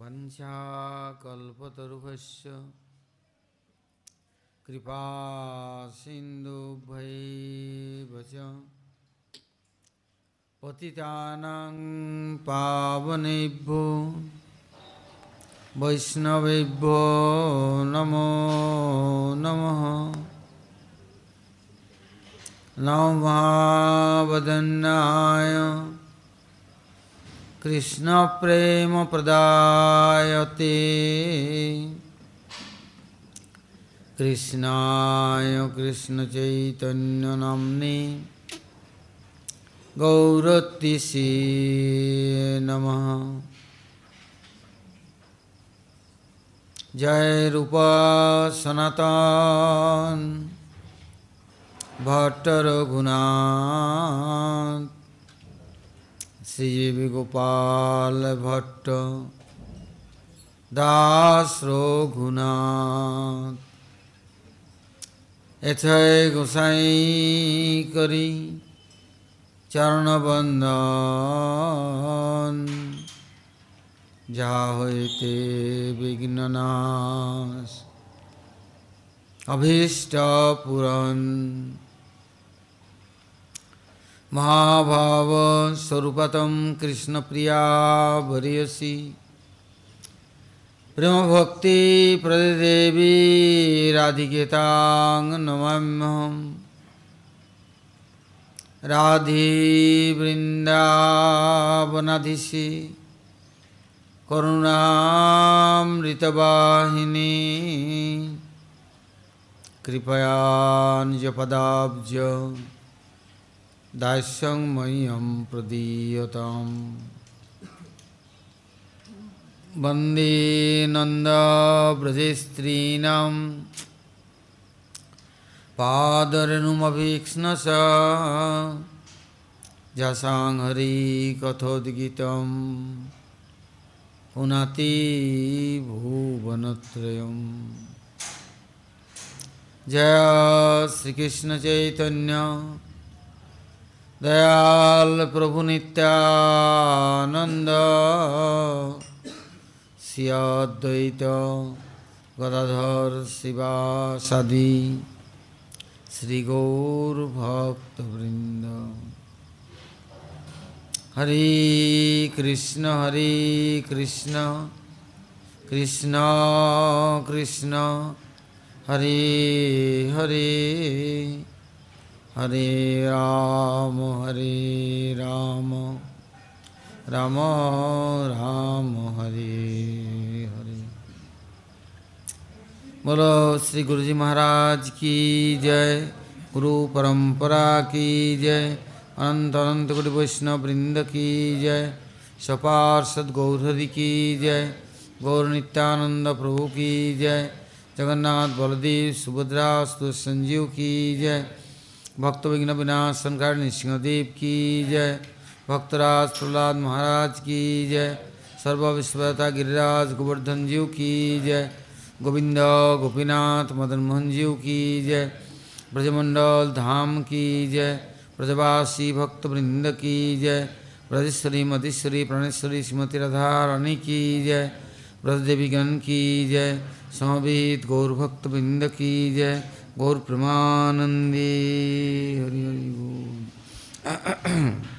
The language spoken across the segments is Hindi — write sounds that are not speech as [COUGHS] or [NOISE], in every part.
वंशाकल्पतरुभस्य कृपा सिन्धुभैव च पतितानां पावनेभ्यो। वैष्णवेभ्यो नमो नमः। नमः कृष्णप्रेमप्रदायते कृष्णाय कृष्णचैतन्यनाम्ने गौरतिषे नमः। जय रूपा सनातन। भट्ट रघुनाथ। শ্রীবেণুগোপাল ভট্ট দাস রঘুনাথ এথয় গোসাই করি চরণবন্দ যা হইতে বিঘ্ননাশ অভীষ্ট পুরন মহাভাবস্বরূপতম কৃষ্ণপ্রিয়া ভরিয়সি। প্রেমভক্তি প্রদেদেবী রাধিকেতাং নমাম্যহম রাধি বৃন্দাবনাধিশি করুণামৃতবাহিনী। কৃপয়া নিজ পদাব্জ। दास्यं मह्यं प्रदीयताम्। वंदे नन्दव्रजस्त्रीणां पादरेणुमभीक्ष्णस जसां हरिकथोद्गीतम् पुनति भुवनत्रयम् जय श्रीकृष्णचैतन्य। दयाल प्रभु नित्यानंद, सियाद्वैत गदाधर शिवासादि श्री गौरभक्तवृंद हरे कृष्ण हरे कृष्ण कृष्ण कृष्ण, हरे हरे। हरे राम हरे राम। राम राम, हरे हरे। बोलो श्री गुरु जी महाराज की जय, गुरु परंपरा की जय, अनंत अनंत कोटि वैष्णव वृंद की जय सपार्षद गौरहरि की जय, गौर नित्यानंद प्रभु की जय, जगन्नाथ बलदेव, सुभद्रा संजीव की जय। भक्त विघ्न विनाशन कारिणी सिंहदेव की जय भक्तराज प्रहलाद महाराज की जय सर्व विश्वता गिरिराज गोवर्धन जीव की जय गोविंद गोपीनाथ मदन मोहन जीव की जय ब्रजमंडल धाम की जय ब्रजवासी भक्त वृंद की जय ब्रजेश्वरी मधेश्वरी प्रणेश्वरी श्रीमती राधा रानी की जय ब्रजदेवीगण की जय समवेत गौर भक्त वृंद की जय। गौर प्रमानंदी। हरि हरि बोल। [CLEARS THROAT]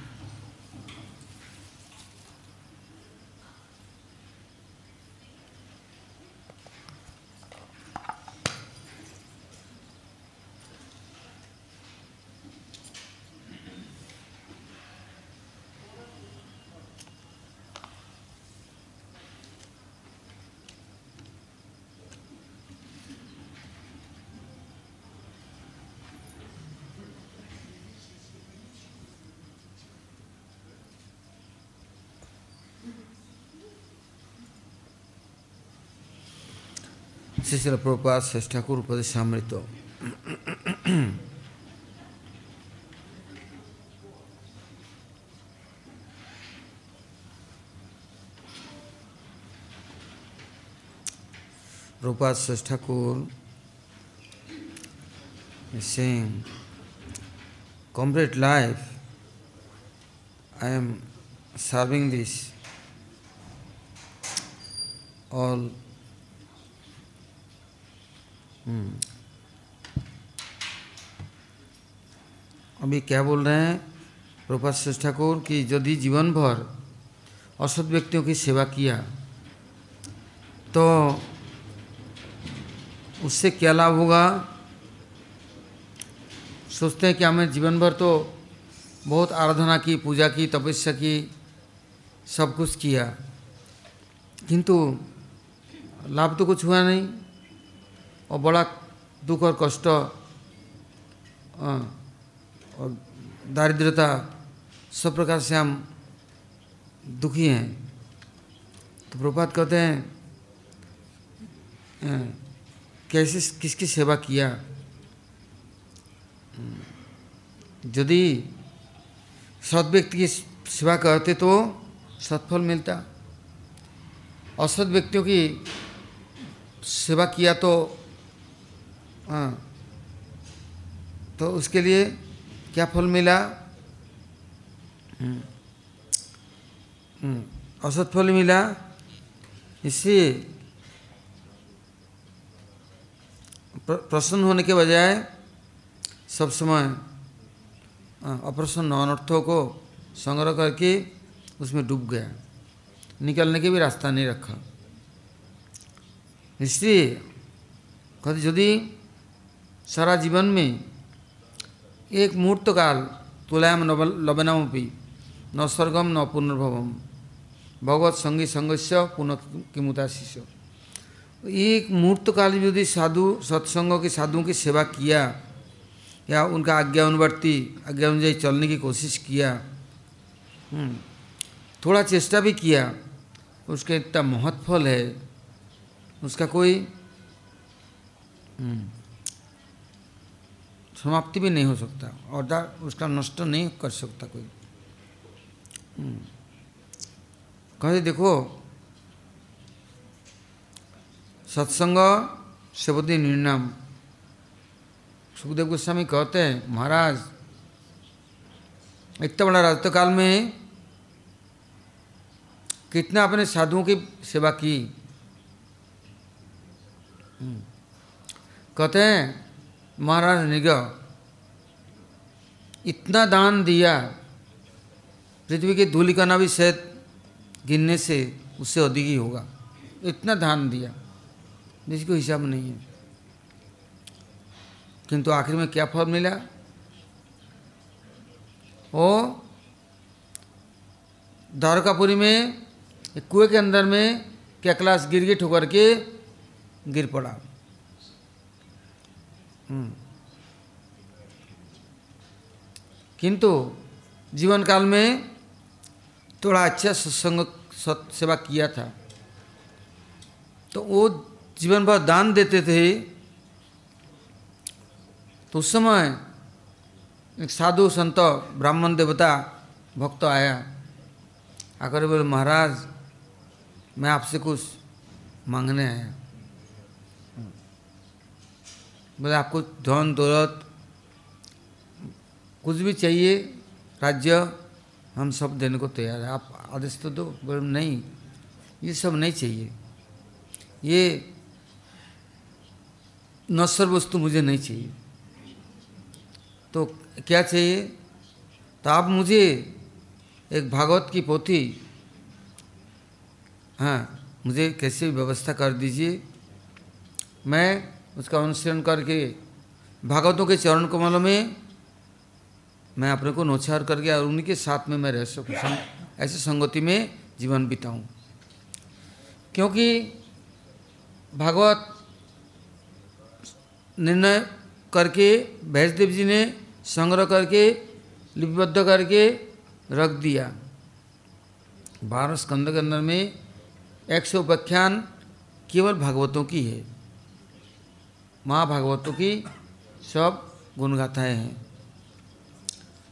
शिशिल प्रपात शेष ठाकुर उपदेशामृत रूपा शेष Thakur saying, Comrade life, I am serving this all हम्म। अभी क्या बोल रहे हैं? प्रभात श्रेष्ठ ठाकुर कि यदि जीवन भर असत व्यक्तियों की सेवा किया तो उससे क्या लाभ होगा? सोचते हैं कि हमें जीवन भर तो बहुत आराधना की, पूजा की, तपस्या की, सब कुछ किया। किंतु लाभ तो कुछ हुआ नहीं। और बड़ा दुख और कष्ट और दारिद्रता सब प्रकार से हम दुखी हैं। तो प्रभात कहते हैं, कैसे, किसकी सेवा किया? यदि सत व्यक्ति की सेवा करते तो सत्फल मिलता। असत व्यक्तियों की सेवा किया तो हाँ। तो उसके लिए क्या फल मिला? हम्म, हम्म, असत फल मिला? इससे प्रसन्न होने के बजाय सब समय अप्रसन्न अनर्थों को संग्रह करके उसमें डूब गया। निकलने के भी रास्ता नहीं रखा। इसलिए कहते यदि सारा जीवन में एक मुहूर्त काल तुलायाम लवनमपि न स्वर्गम न पुनर्भवम। भगवत संगी संगस्य पुनः किमुता शिष्य एक मुहूर्त काल यदि साधु सत्संगों की साधुओं की सेवा किया या उनका आज्ञा अनुवर्ती आज्ञा अनुଯାयी चलने की कोशिश किया हम्म, थोड़ा चेष्टा भी किया उसके इतना महत्फल है उसका कोई हम्म, समाप्ति भी नहीं हो सकता और उसका नष्ट नहीं कर सकता कोई। हम्म, कहते देखो सत्संग सेवती निर्णाम सुखदेव गोस्वामी कहते हैं महाराज इतना बड़ा राजत्व काल में कितना अपने साधुओं की सेवा की? हम्म। कहते हैं महाराज निग इतना दान दिया, पृथ्वी की धूलिकना भी शायद गिनने से उससे अधिक ही होगा। इतना दान दिया, जिसको हिसाब नहीं है। किंतु आखिर में क्या फल मिला? वो द्वारकापुरी में, कुएँ के अंदर में, क्या क्लास गिर गई ठोकर के गिर पड़ा। किंतु जीवन काल में थोड़ा अच्छा सत्संग सेवा किया था। तो वो जीवन भर दान देते थे। तो उस समय एक साधु संत, ब्राह्मण देवता, भक्त आया। आकर बोले, महाराज, मैं आपसे कुछ मांगने आया बोले आपको धन, दौलत कुछ भी चाहिए, राज्य, हम सब देने को तैयार है। आप आदेश तो दो, बोले नहीं, ये सब नहीं चाहिए। ये नश्वर वस्तु मुझे नहीं चाहिए। तो क्या चाहिए? तो आप मुझे एक भागवत की पोथी हाँ मुझे कैसे व्यवस्था कर दीजिए? मैं उसका अनुसरण करके भागवतों के चरण कमलों में मैं अपने को नौछार करके और उन्हीं के साथ में मैं रह सकूँ ऐसे संगति में जीवन बिताऊँ। क्योंकि भागवत निर्णय करके भैंसदेव जी ने संग्रह करके, लिपिबद्ध करके रख दिया। बारह स्कंद के अंदर में एक सौ व्याख्यान केवल भागवतों की है। महाभागवतों की सब गुणगाथाएँ हैं।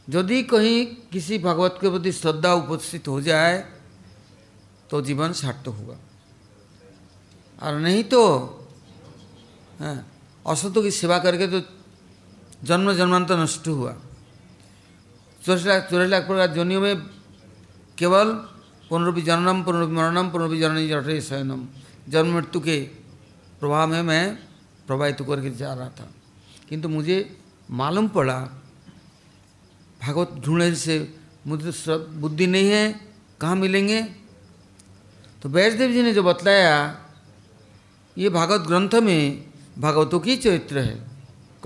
यदि कहीं किसी भागवत के प्रति श्रद्धा उपस्थित हो जाए तो जीवन सार्थक होगा। और नहीं तो हाँ असतों की सेवा करके तो जन्म जन्मांतर नष्ट हुआ। चौरासी लाख चौरासी लाख प्रकार जोनियों में केवल पुनरुपि जननम, पुनरुपि मरणम, पुनरुपि जननी जठे शयनम। जन्म मृत्यु के प्रभाव में मैं प्रभावित करके जा रहा था। किंतु मुझे मालूम पड़ा, भागवत ढूँढने से मुझे बुद्धि नहीं है, कहाँ मिलेंगे? तो वैष्णदेव जी ने जो बतलाया, ये भागवत ग्रंथ में भागवतों की चरित्र है,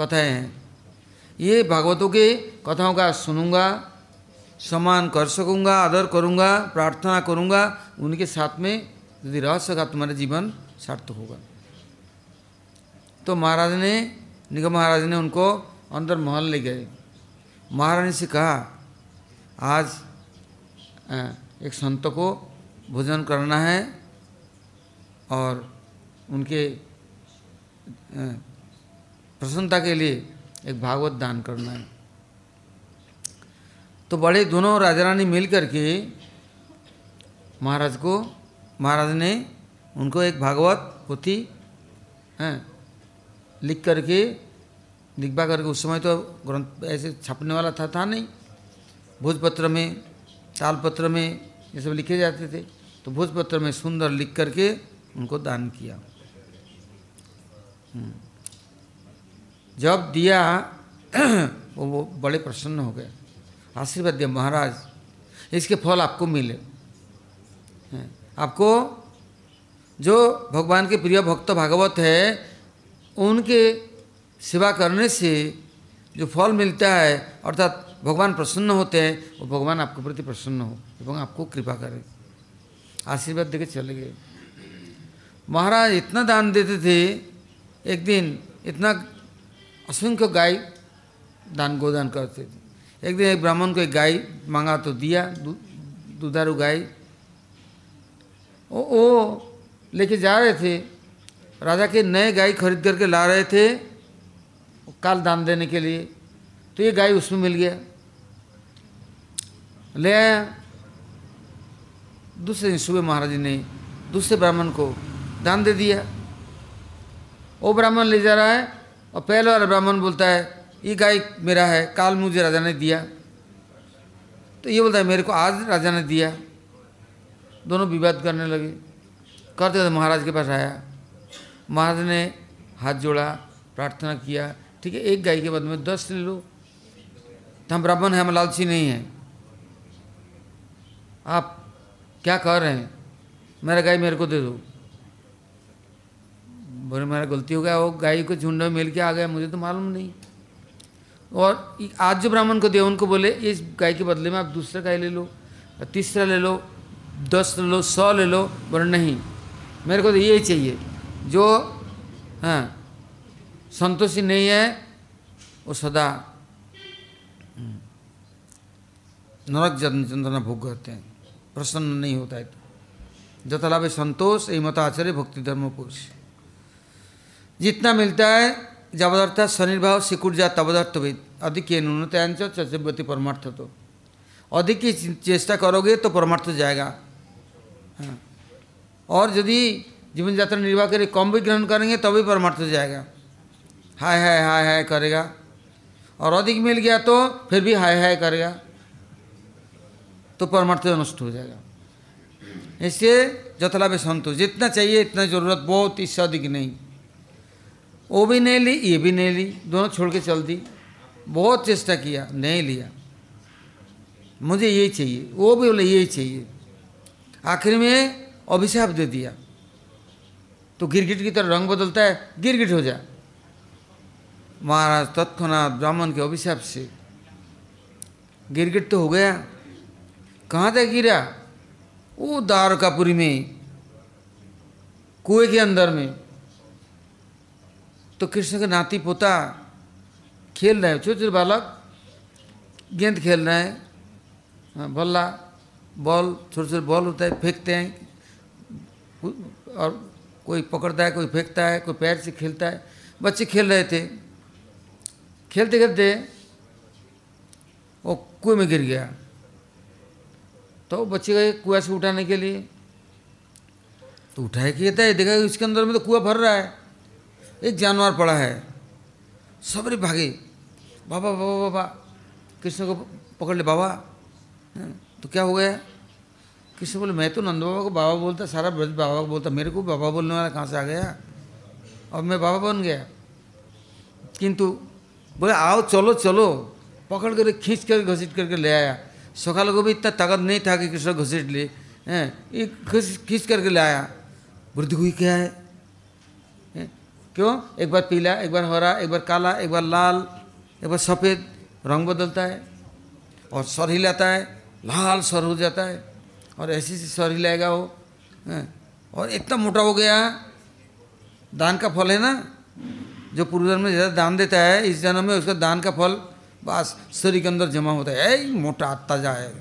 कथाएँ हैं। ये भागवतों के कथाओं का सुनूँगा, सम्मान कर सकूँगा, आदर करूँगा, प्रार्थना करूँगा, उनके साथ में यदि रह सका तुम्हारा जीवन सार्थक होगा। तो महाराज ने, निगम महाराज ने उनको अंदर महल ले गए। महारानी से कहा, आज एक संत को भोजन करना है और उनके प्रसन्नता के लिए एक भागवत दान करना है। तो बड़े दोनों राजा रानी मिल करके महाराज को, महाराज ने उनको एक भागवत पोथी हैं लिख करके, लिखवा करके उस समय तो ग्रंथ ऐसे छपने वाला था था नहीं। भोजपत्र में, तालपत्र में ये सब लिखे जाते थे। तो भोजपत्र में सुंदर लिख करके उनको दान किया। हम्म। जब दिया, [CLEARS THROAT] वो वो बड़े प्रसन्न हो गए। आशीर्वाद दिया महाराज, इसके फल आपको मिले। आपको, जो भगवान के प्रिय भक्त भागवत है उनके सेवा करने से जो फल मिलता है अर्थात भगवान प्रसन्न होते हैं वो भगवान आपके प्रति प्रसन्न हो एवं आपको कृपा करें। आशीर्वाद देके चले गए। महाराज इतना दान देते थे एक दिन इतना असंख्य गाय दान गोदान करते थे। एक दिन एक ब्राह्मण को एक गाय मांगा तो दिया दुधारू गाय। वो, वो लेके जा रहे थे। राजा के नए गाय खरीद करके ला रहे थे काल दान देने के लिए। तो ये गाय उसमें मिल गया। ले आया। दूसरे दिन सुबह महाराज ने दूसरे ब्राह्मण को दान दे दिया। वो ब्राह्मण ले जा रहा है और पहले वाला ब्राह्मण बोलता है, ये गाय मेरा है, काल मुझे राजा ने दिया। तो ये बोलता है, मेरे को आज राजा ने दिया। दोनों विवाद करने लगे। करते करते महाराज के पास आया। महाराज ने हाथ जोड़ा, प्रार्थना किया, ठीक है, एक गाय के बाद में दस ले लो। तो हम ब्राह्मण हैं, हम लालची नहीं हैं। आप क्या कह रहे हैं? मेरा गाय मेरे को दे दो। बोले, मेरा गलती हो गया, वो गाय को झुंड में मिल के आ गया, मुझे तो मालूम नहीं। और आज जो ब्राह्मण को दिया, उनको बोले, इस गाय के बदले में आप दूसरा गाय ले लो, तीसरा ले लो, दस ले लो, सौ ले लो। बोले, नहीं, मेरे को तो यही चाहिए। जो हाँ संतोषी नहीं है वो सदा हम्म, नरक चंद्रना भोग करते हैं। प्रसन्न नहीं होता है तो। लाभ संतोष यही मत आचार्य भक्ति धर्म पुरुष। जितना मिलता है जबदर्थ स्वनिर्भाव सिकुर्जा तबदर्थविद अधिक ये न्यूनतांच चतुर्वती परमार्थ तो। अधिक की चेष्टा करोगे तो परमार्थ जाएगा। हाँ। और यदि जीवन यात्रा निर्वाह करे कम भी ग्रहण करेंगे तभी परमार्थ जाएगा। हाय हाय हाय हाय करेगा। और अधिक मिल गया तो फिर भी हाय हाय करेगा। तो परमार्थ नष्ट हो जाएगा। इसलिए इससे जथलाभ संतोष जितना चाहिए इतना ज़रूरत, बहुत इससे अधिक नहीं। वो भी नहीं ली, ये भी नहीं ली, दोनों छोड़ के चल दी। बहुत चेष्टा किया, नहीं लिया। मुझे यही चाहिए, वो भी बोले यही चाहिए। आखिर में अभिशाप दे दिया। तो गिरगिट की तरह रंग बदलता है गिरगिट हो जा। महाराज तत्क्षणात ब्राह्मण के अभिशाप से गिरगिट तो हो गया। कहाँ तक गिरा? वो द्वारकापुरी में कुएँ के अंदर में। तो कृष्ण के नाती पोता खेल रहे छोटे छोटे बालक गेंद खेल रहे हैं। हाँ, बल्ला बॉल छोटे छोटे बॉल होता है फेंकते हैं। और कोई पकड़ता है कोई फेंकता है कोई पैर से खेलता है। बच्चे खेल रहे थे। खेलते खेलते वो कुएँ में गिर गया। तो बच्चे गए कुआ से उठाने के लिए। तो उठाए कि कहता है देखा इसके अंदर में तो कुआ भर रहा है। एक जानवर पड़ा है। सबरे भागे। बाबा बाबा बाबा कृष्ण को पकड़ ले बाबा। हाँ, तो क्या हो गया? कृष्ण बोले, मैं तो नंद बाबा को बाबा बोलता, सारा ब्रज बाबा को बोलता, मेरे को बाबा बोलने वाला कहाँ से आ गया? और मैं बाबा बन गया। किंतु बोले, आओ, चलो चलो। पकड़ कर खींच कर घसीट करके ले आया। सकाल को भी इतना ताकत नहीं था कि कृष्ण घसीट ले, हैं खींच करके ले आया। वृद्धि हुई क्या है, क्यों? एक बार पीला, एक बार हरा, एक बार काला, एक बार लाल, एक बार सफ़ेद, रंग बदलता है और सर हिलाता है, लाल सर हो जाता है। और ऐसी सी सर हिलाएगा वो? और इतना मोटा हो गया, दान का फल है ना, जो पूर्व जन्म में ज़्यादा दान देता है, इस जन्म में उसका दान का फल बस शरीर के अंदर जमा होता है। ऐ, मोटा आता जाए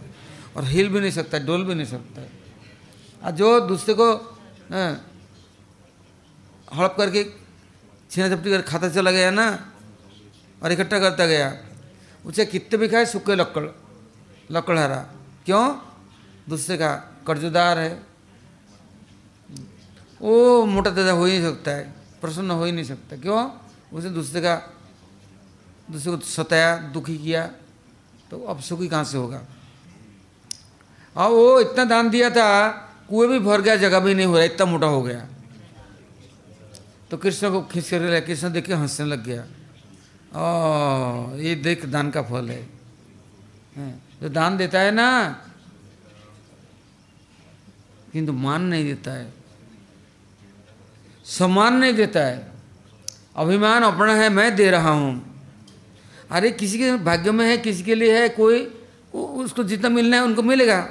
और हिल भी नहीं सकता, डोल भी नहीं सकता। है और जो दूसरे को हड़प करके छीना झपटी कर खाता चला गया ना, और इकट्ठा करता गया, उसे कितने भी खाए, सूखे लक्कड़ लकड़हारा। क्यों? दूसरे का कर्जदार है। वो मोटा ताज़ा हो ही नहीं सकता है, प्रसन्न हो ही नहीं सकता। क्यों? उसे दूसरे का, दूसरे को सताया, दुखी किया तो अब सुखी कहाँ से होगा? और वो इतना दान दिया था, कुएँ भी भर गया, जगह भी नहीं हो रहा, इतना मोटा हो गया। तो कृष्ण को खींच कर लिया कृष्ण देख के हंसने लग गया। ओ ये देख दान का फल है, जो दान देता है ना किंतु मान नहीं देता है। सम्मान नहीं देता है। अभिमान अपना है, मैं दे रहा हूँ। अरे, किसी के भाग्य में है, किसी के लिए है, कोई उसको जितना मिलना है, उनको मिलेगा।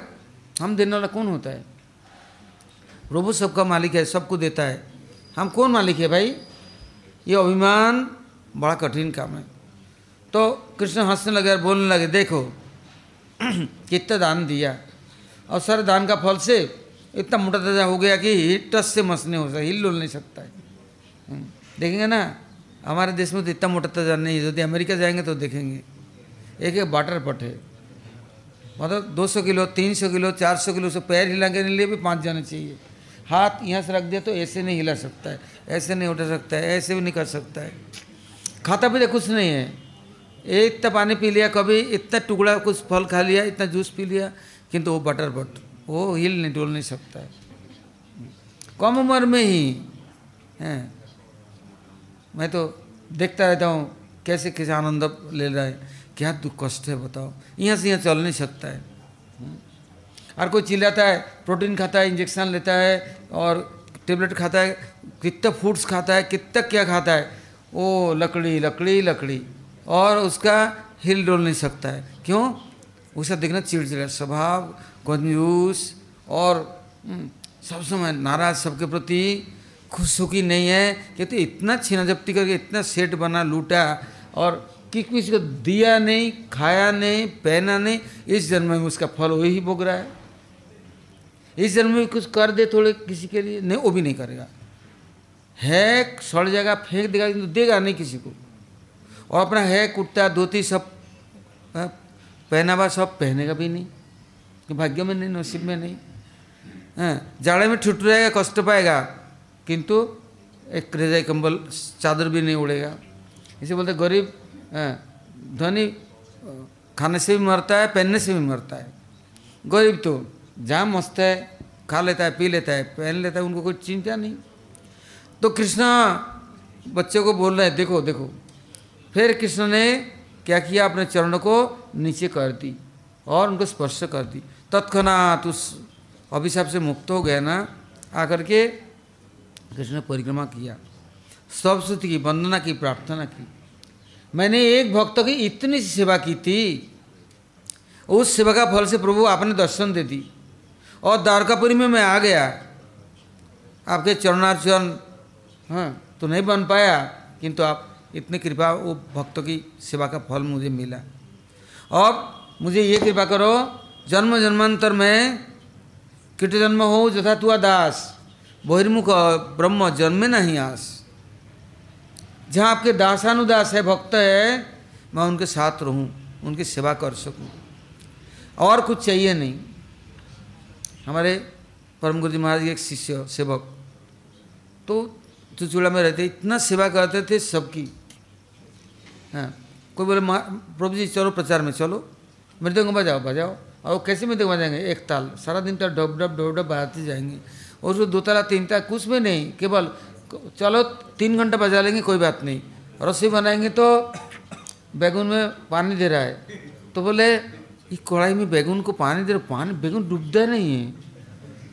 हम देने वाला कौन होता है? प्रभु सबका मालिक है, सबको देता है। हम कौन मालिक है भाई? ये अभिमान बड़ा कठिन काम है। तो कृष्ण हंसने लगे बोलने लगे, देखो, [CLEARS THROAT] कितना दान दिया। और सर दान का फल से इतना मोटा ताज़ा हो गया कि टस से मस नहीं हो सकता हिल डुल नहीं सकता है। देखेंगे ना, हमारे देश में तो इतना मोटा ताज़ा नहीं है, यदि अमेरिका जाएँगे तो देखेंगे। एक एक बाटर पट है। मतलब 200 किलो 300 किलो 400 किलो से पैर हिलाने के लिए भी पाँच जाने चाहिए। हाथ यहाँ से रख दिया तो ऐसे नहीं हिला सकता है, ऐसे नहीं उठा सकता है, ऐसे भी नहीं कर सकता है। खाता भी तो कुछ नहीं है। इतना पानी पी लिया, कभी इतना टुकड़ा कुछ फल खा लिया, इतना जूस पी लिया, किंतु वो बटर बट वो हिल नहीं, डोल नहीं सकता है। कम उम्र में ही, हैं। मैं तो देखता रहता हूँ, कैसे कैसे आनंद ले रहा है, क्या दुख कष्ट है बताओ। यहाँ से यहाँ चल नहीं सकता है। हर कोई चिल्लाता है, प्रोटीन खाता है, इंजेक्शन लेता है, और टेबलेट खाता है, कितना फूड्स खाता है, कितना क्या खाता है ओ लकड़ी लकड़ी लकड़ी। और उसका हिल डोल नहीं सकता है। क्यों? उसका देखना चिड़चिड़ा स्वभाव कंजूस और सब समय नाराज़ सबके प्रति खुश सुखी नहीं है। कहते इतना छीना जब्ती करके इतना सेट बना, लूटा और कि किसी को दिया नहीं, खाया नहीं, पहना नहीं, इस जन्म में उसका फल वही भोग रहा है। इस जन्म में कुछ कर दे थोड़े किसी के लिए, नहीं, वो भी नहीं करेगा। है सड़ जाएगा, फेंक देगा किंतु देगा नहीं किसी को। और अपना है कुर्ता, धोती सब पहनावा सब पहनेगा भी नहीं। भाग्य में नहीं, नसीब में नहीं। हाँ जाड़े में ठुट रहेगा, कष्ट पाएगा, किंतु एक रेजाई कंबल, चादर भी नहीं उड़ेगा। इसे बोलते गरीब धनी, खाने से भी मरता है, पहनने से भी मरता है। गरीब तो जहाँ मस्त है, खा लेता है, पी लेता है, पहन लेता है, उनको कोई चिंता नहीं। तो कृष्णा बच्चे को बोल रहे हैं, देखो देखो। फिर कृष्ण ने क्या किया? अपने चरणों को नीचे कर दी और उनको स्पर्श कर दी। तत्क्षणात उस अभिशाप से मुक्त हो गया ना, आकर के कृष्ण ने परिक्रमा किया। सब स्तुति की वंदना की, प्रार्थना की। मैंने एक भक्त की इतनी सेवा की थी, उस सेवा का फल से प्रभु आपने दर्शन दे दी। और द्वारकापुरी में मैं आ गया। आपके चरणार्चन हाँ तो नहीं बन पाया, किंतु आप इतनी कृपा वो भक्तों की सेवा का फल मुझे मिला। और मुझे ये कृपा करो जन्म जन्मांतर में किट जन्म हो जथा तुआ दास बहिर्मुख, ब्रह्म, जन्मे नहीं आस। जहाँ आपके दासानुदास है, भक्त है, मैं उनके साथ रहूँ, उनकी सेवा कर सकूँ। और कुछ चाहिए नहीं। हमारे परम गुरु जी महाराज के एक शिष्य, सेवक तो चुचुड़ा में रहते, इतना सेवा करते थे सबकी। हाँ कोई बोले प्रभु जी, चलो प्रचार में, चलो। मृदंग, बजाओ बजाओ। और कैसे में देखवा जाएँगे? एक ताल। सारा दिन तो डब डब डब डब बजाते जाएँगे। और उसको दो ताला, तीन ताल, कुछ में नहीं, केवल चलो तीन घंटा बजा लेंगे, कोई बात नहीं। रस्सी बनाएँगे तो बैगुन में पानी दे रहा है। तो बोले, ये कढ़ाई में बैगुन को पानी दे रहा पानी, बैगुन डूबता नहीं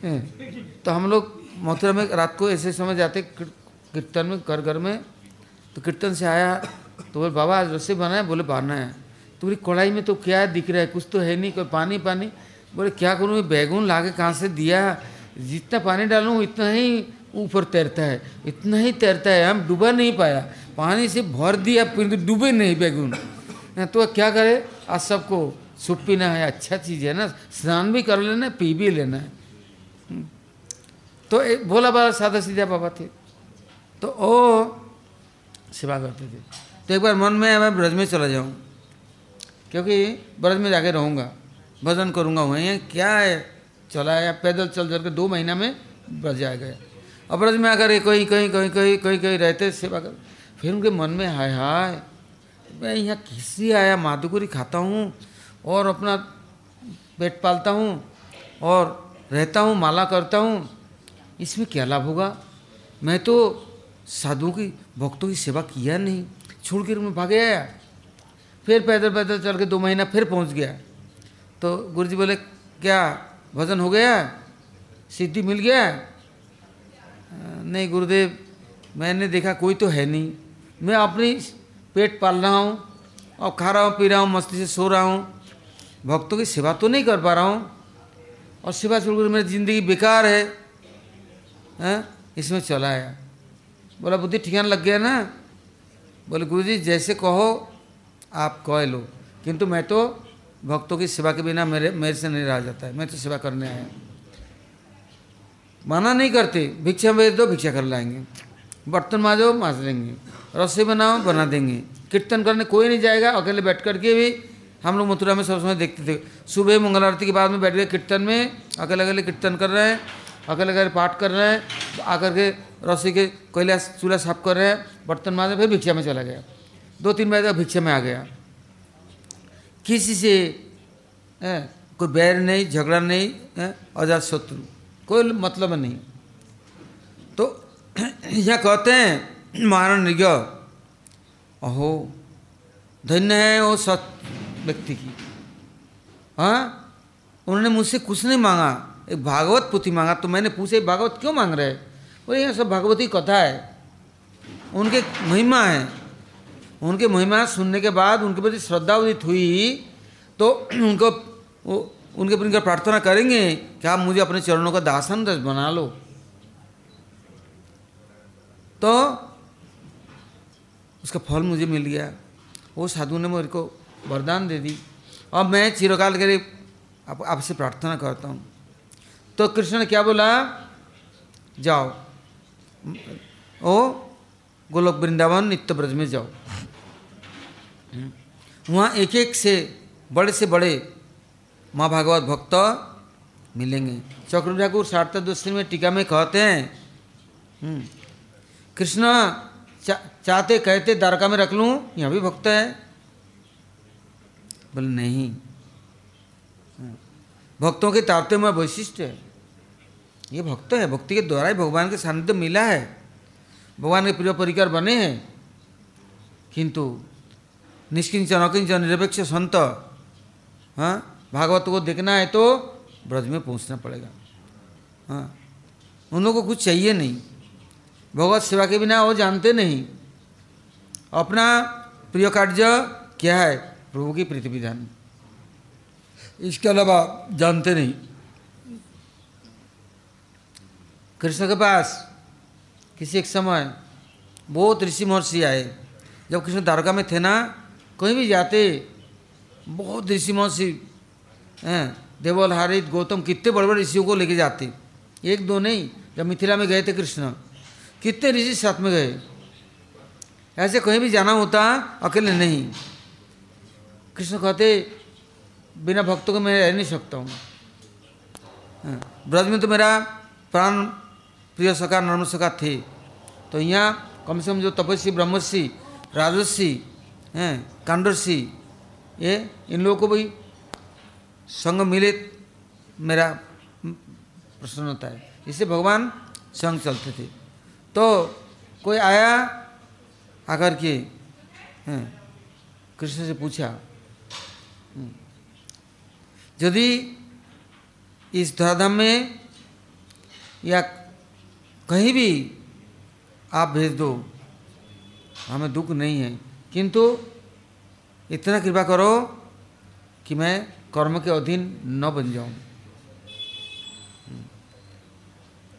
है। तो हम लोग मथुरा में रात को ऐसे समय जाते कीर्तन में घर घर में। तो कीर्तन से आया तो बोले, बाबा, आज रस्सी बनाए? बोले बना है तो बोली, कढ़ाई में तो क्या दिख रहा है? कुछ तो है नहीं, कोई पानी पानी। बोले, क्या करूँ? ये बैगुन ला के कहाँ से दिया? जितना पानी डालूँ इतना ही ऊपर तैरता है, इतना ही तैरता है, हम डूबा नहीं पाया। पानी से भर दिया, फिर डूबे नहीं बैगुन। तो क्या करे? आज सबको सूप पीना है अच्छा चीज़ है ना, स्नान भी कर लेना, पी भी लेना। है तो एक भोला बाबा, सादा सीधा बाबा थे। तो ओ, सेवा करते थे। तो एक बार मन में, मैं ब्रज में चला जाऊँ। क्योंकि ब्रज में जाके रहूँगा, भजन करूँगा वहीं क्या है? चला है पैदल चल चल के दो महीना में ब्रज आ गए और ब्रज में आकर ये कहीं कहीं कहीं कहीं कहीं कहीं रहते सेवा कर, फिर उनके मन में हाय हाय, मैं यहाँ किसी आया? माधुकुरी खाता हूँ और अपना पेट पालता हूँ और रहता हूँ, माला करता हूँ। इसमें क्या लाभ होगा? मैं तो साधुओं की, भक्तों की सेवा किया नहीं, छोड़ कर मैं भागे आया। फिर पैदल पैदल चल के दो महीना फिर पहुँच गया। तो गुरु जी बोले, क्या भजन हो गया? सिद्धि मिल गया? नहीं गुरुदेव, मैंने देखा कोई तो है नहीं। मैं अपनी पेट पाल रहा हूँ और खा रहा हूँ, पी रहा हूँ, मस्ती से सो रहा हूँ। भक्तों की सेवा तो नहीं कर पा रहा हूँ। और सेवा छोड़कर मेरी ज़िंदगी बेकार है, हैं? इसमें चला आया। बोला, बुद्धि ठिकाना लग गया ना? बोले, गुरुजी, जैसे कहो आप कह लो। किंतु मैं तो भक्तों की सेवा के बिना मेरे मेरे से नहीं रहा जाता है। मैं तो सेवा करने आया मना नहीं करते। भिक्षा भेज दो भिक्षा कर लाएँगे। बर्तन माजो, माज लेंगे। रस्सी बनाओ, बना देंगे। कीर्तन करने कोई नहीं जाएगा। अकेले बैठ करके भी हम लोग मथुरा में सब समय देखते थे। सुबह मंगल आरती के बाद में बैठ गए कीर्तन में। अकेले अकेले कीर्तन कर रहे हैं। अकेले अकेले पाठ कर रहे हैं। आकर के रस्सी के कोयला चूल्हा साफ़ कर रहे हैं। बर्तन माजे, फिर भिक्षा में चला गया। दो तीन बजे तक भिक्षा में आ गया। किसी से हैं, कोई बैर नहीं झगड़ा नहीं हैं, अजात शत्रु कोई मतलब नहीं। तो यहाँ कहते हैं महाराण निग अहो धन्य है वो सत व्यक्ति की। हाँ उन्होंने मुझसे कुछ नहीं मांगा। एक भागवत पुथी मांगा तो मैंने पूछे भागवत क्यों मांग रहे बोले यह सब भागवती कथा है। उनके महिमा है। उनके महिमा सुनने के बाद उनके प्रति श्रद्धा उदित हुई तो [CLEARS THROAT] उनको उनके प्रति प्रार्थना करेंगे कि आप मुझे अपने चरणों का दासन रस बना लो। तो उसका फल मुझे मिल गया। वो साधु ने मेरे को वरदान दे दी। और मैं चिरकाल के लिए आप, आपसे प्रार्थना करता हूँ। तो कृष्ण ने क्या बोला? जाओ। ओ, गोलोक वृंदावन नित्य ब्रज में जाओ। वहाँ एक एक से बड़े से बड़े माँ भागवत भक्त मिलेंगे। चक्र ठाकुर सारता दोस्ती में टीका में कहते हैं हम्म, कृष्ण चा, चाहते कहते द्वारका में रख लूँ यहाँ भी भक्त है। बोले नहीं। हाँ, भक्तों के तारते में वैशिष्ट है। ये भक्त है भक्ति के द्वारा ही भगवान के सानिध्य मिला है। भगवान के प्रिय परिकर बने हैं किंतु निष्किंचन अकिंचन निरपेक्ष संत। हाँ भागवत को देखना है तो ब्रज में पहुँचना पड़ेगा। हाँ उन लोगों को कुछ चाहिए नहीं। भगवत सेवा के बिना वो जानते नहीं। अपना प्रिय कार्य क्या है? प्रभु की प्रीति विधान इसके अलावा जानते नहीं। कृष्ण के पास किसी एक समय बहुत ऋषि महर्षि आए। जब कृष्ण द्वारका में थे ना कहीं भी जाते बहुत ऋषि महर्षि हैं देवल हारित गौतम कितने बड़े बड़े ऋषियों को लेके जाते। एक दो नहीं जब मिथिला में गए थे कृष्ण कितने ऋषि साथ में गए। ऐसे कहीं भी जाना होता अकेले नहीं। कृष्ण कहते बिना भक्तों के मैं रह नहीं सकता हूँ। हाँ, ब्रज में तो मेरा प्राण प्रिय सखा नर्म सखा थे। तो यहाँ कम से कम जो तपस्वी ब्रह्मर्षि राजस्वी हैं कांडर्षि ये इन लोगों को भी संग मिले मेरा प्रश्न होता है। इससे भगवान संग चलते थे। तो कोई आया आकर के कृष्ण से पूछा हम्म, यदि इस धराधाम में या कहीं भी आप भेज दो हमें दुख नहीं है। किंतु इतना कृपा करो कि मैं कर्म के अधीन न बन जाऊँ।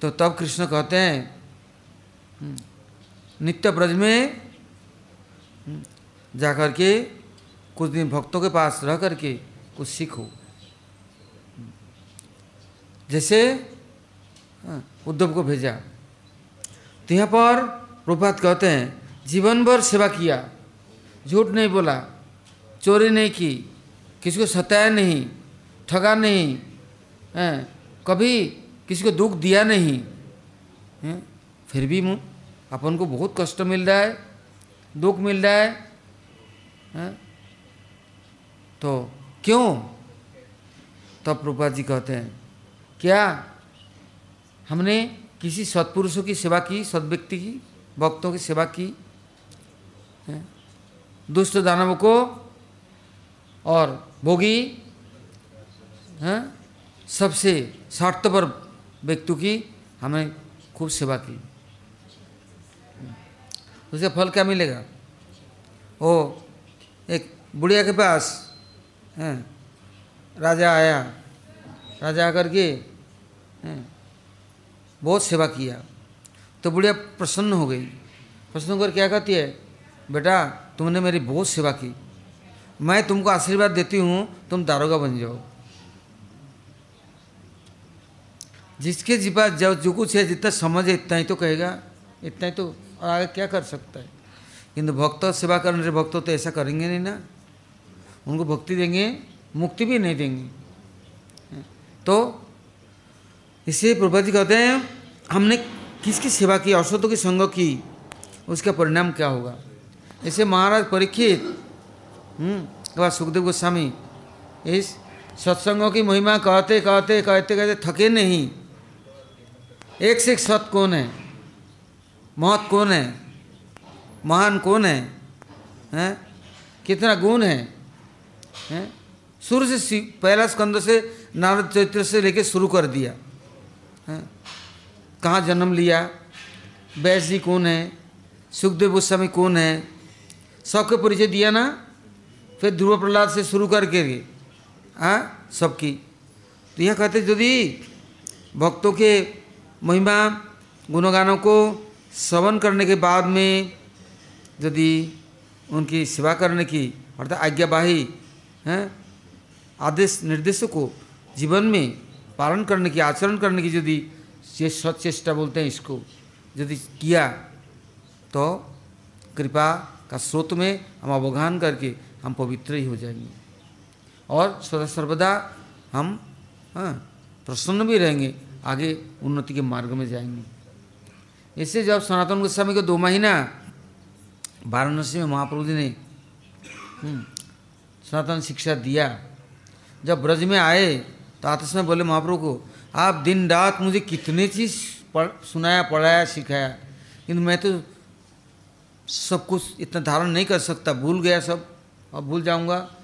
तो तब कृष्ण कहते हैं हम्म, नित्य ब्रज में हम्म, जाकर के कुछ दिन भक्तों के पास रह करके कुछ सीखो। जैसे हाँ, उद्धव को भेजा। तो यहाँ पर प्रभात कहते हैं जीवन भर सेवा किया। झूठ नहीं बोला चोरी नहीं की किसी को सताया नहीं ठगा नहीं है कभी किसी को दुख दिया नहीं हैं, फिर भी अपन को बहुत कष्ट मिल रहा है दुख मिल रहा है हैं? तो क्यों तब प्रभुपाद जी कहते हैं क्या हमने किसी सत्पुरुषों की सेवा की सद्व्यक्ति की भक्तों की सेवा की हैं? दुष्ट दानव को और भोगी, हैं, सबसे स्वार्थपर व्यक्तियों की हमें खूब सेवा की। उसका फल क्या मिलेगा? वो एक बुढ़िया के पास, हैं, राजा आया। राजा आकर के बहुत सेवा किया। तो बुढ़िया प्रसन्न हो गई। प्रसन्न होकर क्या कहती है? बेटा तुमने मेरी बहुत सेवा की। मैं तुमको आशीर्वाद देती हूँ, तुम दारोगा बन जाओ। जिसके जी पास जो जो कुछ है जितना समझ है, इतना ही तो कहेगा। इतना ही तो और आगे क्या कर सकता है? किंतु भक्त सेवा करने से भक्त तो ऐसा करेंगे नहीं ना। उनको भक्ति देंगे, मुक्ति भी नहीं देंगे। तो इससे प्रभा जी कहते हैं, हमने किसकी सेवा की, औषधों की संग की, उसका परिणाम क्या होगा? ऐसे महाराज परीक्षित। हम्म, के बाद सुखदेव गोस्वामी इस सत्संगों की महिमा कहते कहते कहते कहते थके नहीं। एक से एक सत कौन है? महत कौन है? महान कौन है? हैं? कितना गुण है? हैं? शुरू से पहला स्कंद से नारद चरित्र से लेके शुरू कर दिया। हैं? कहाँ जन्म लिया? बैस जी कौन है? सुखदेव गोस्वामी कौन है? सबके परिचय दिया ना? फिर ध्रुव प्रहलाद से शुरू करके हाँ? सबकी। तो यह कहते यदि भक्तों के महिमा, गुणगानों को श्रवण करने के बाद में यदि उनकी सेवा करने की, अर्थात आज्ञावाही हैं? आदेश, निर्देशों को जीवन में पालन करने की, आचरण करने की यदि ये सचेष्टा बोलते हैं इसको, यदि किया तो कृपा का स्रोत में हम अवगान करके हम पवित्र ही हो जाएँगे। और सदा सर्वदा हम हाँ प्रसन्न भी रहेंगे आगे उन्नति के मार्ग में जाएँगे। इससे जब सनातन गोस्वामी को दो महीना वाराणसी में महाप्रभु जी ने हम्म, सनातन शिक्षा दिया जब ब्रज में आए तो आतस में बोले महाप्रभु को आप दिन रात मुझे कितने चीज़ पढ़ सुनाया पढ़ाया सिखाया किंतु मैं तो सब कुछ इतना धारण नहीं कर सकता भूल गया सब अब भूल जाऊँगा।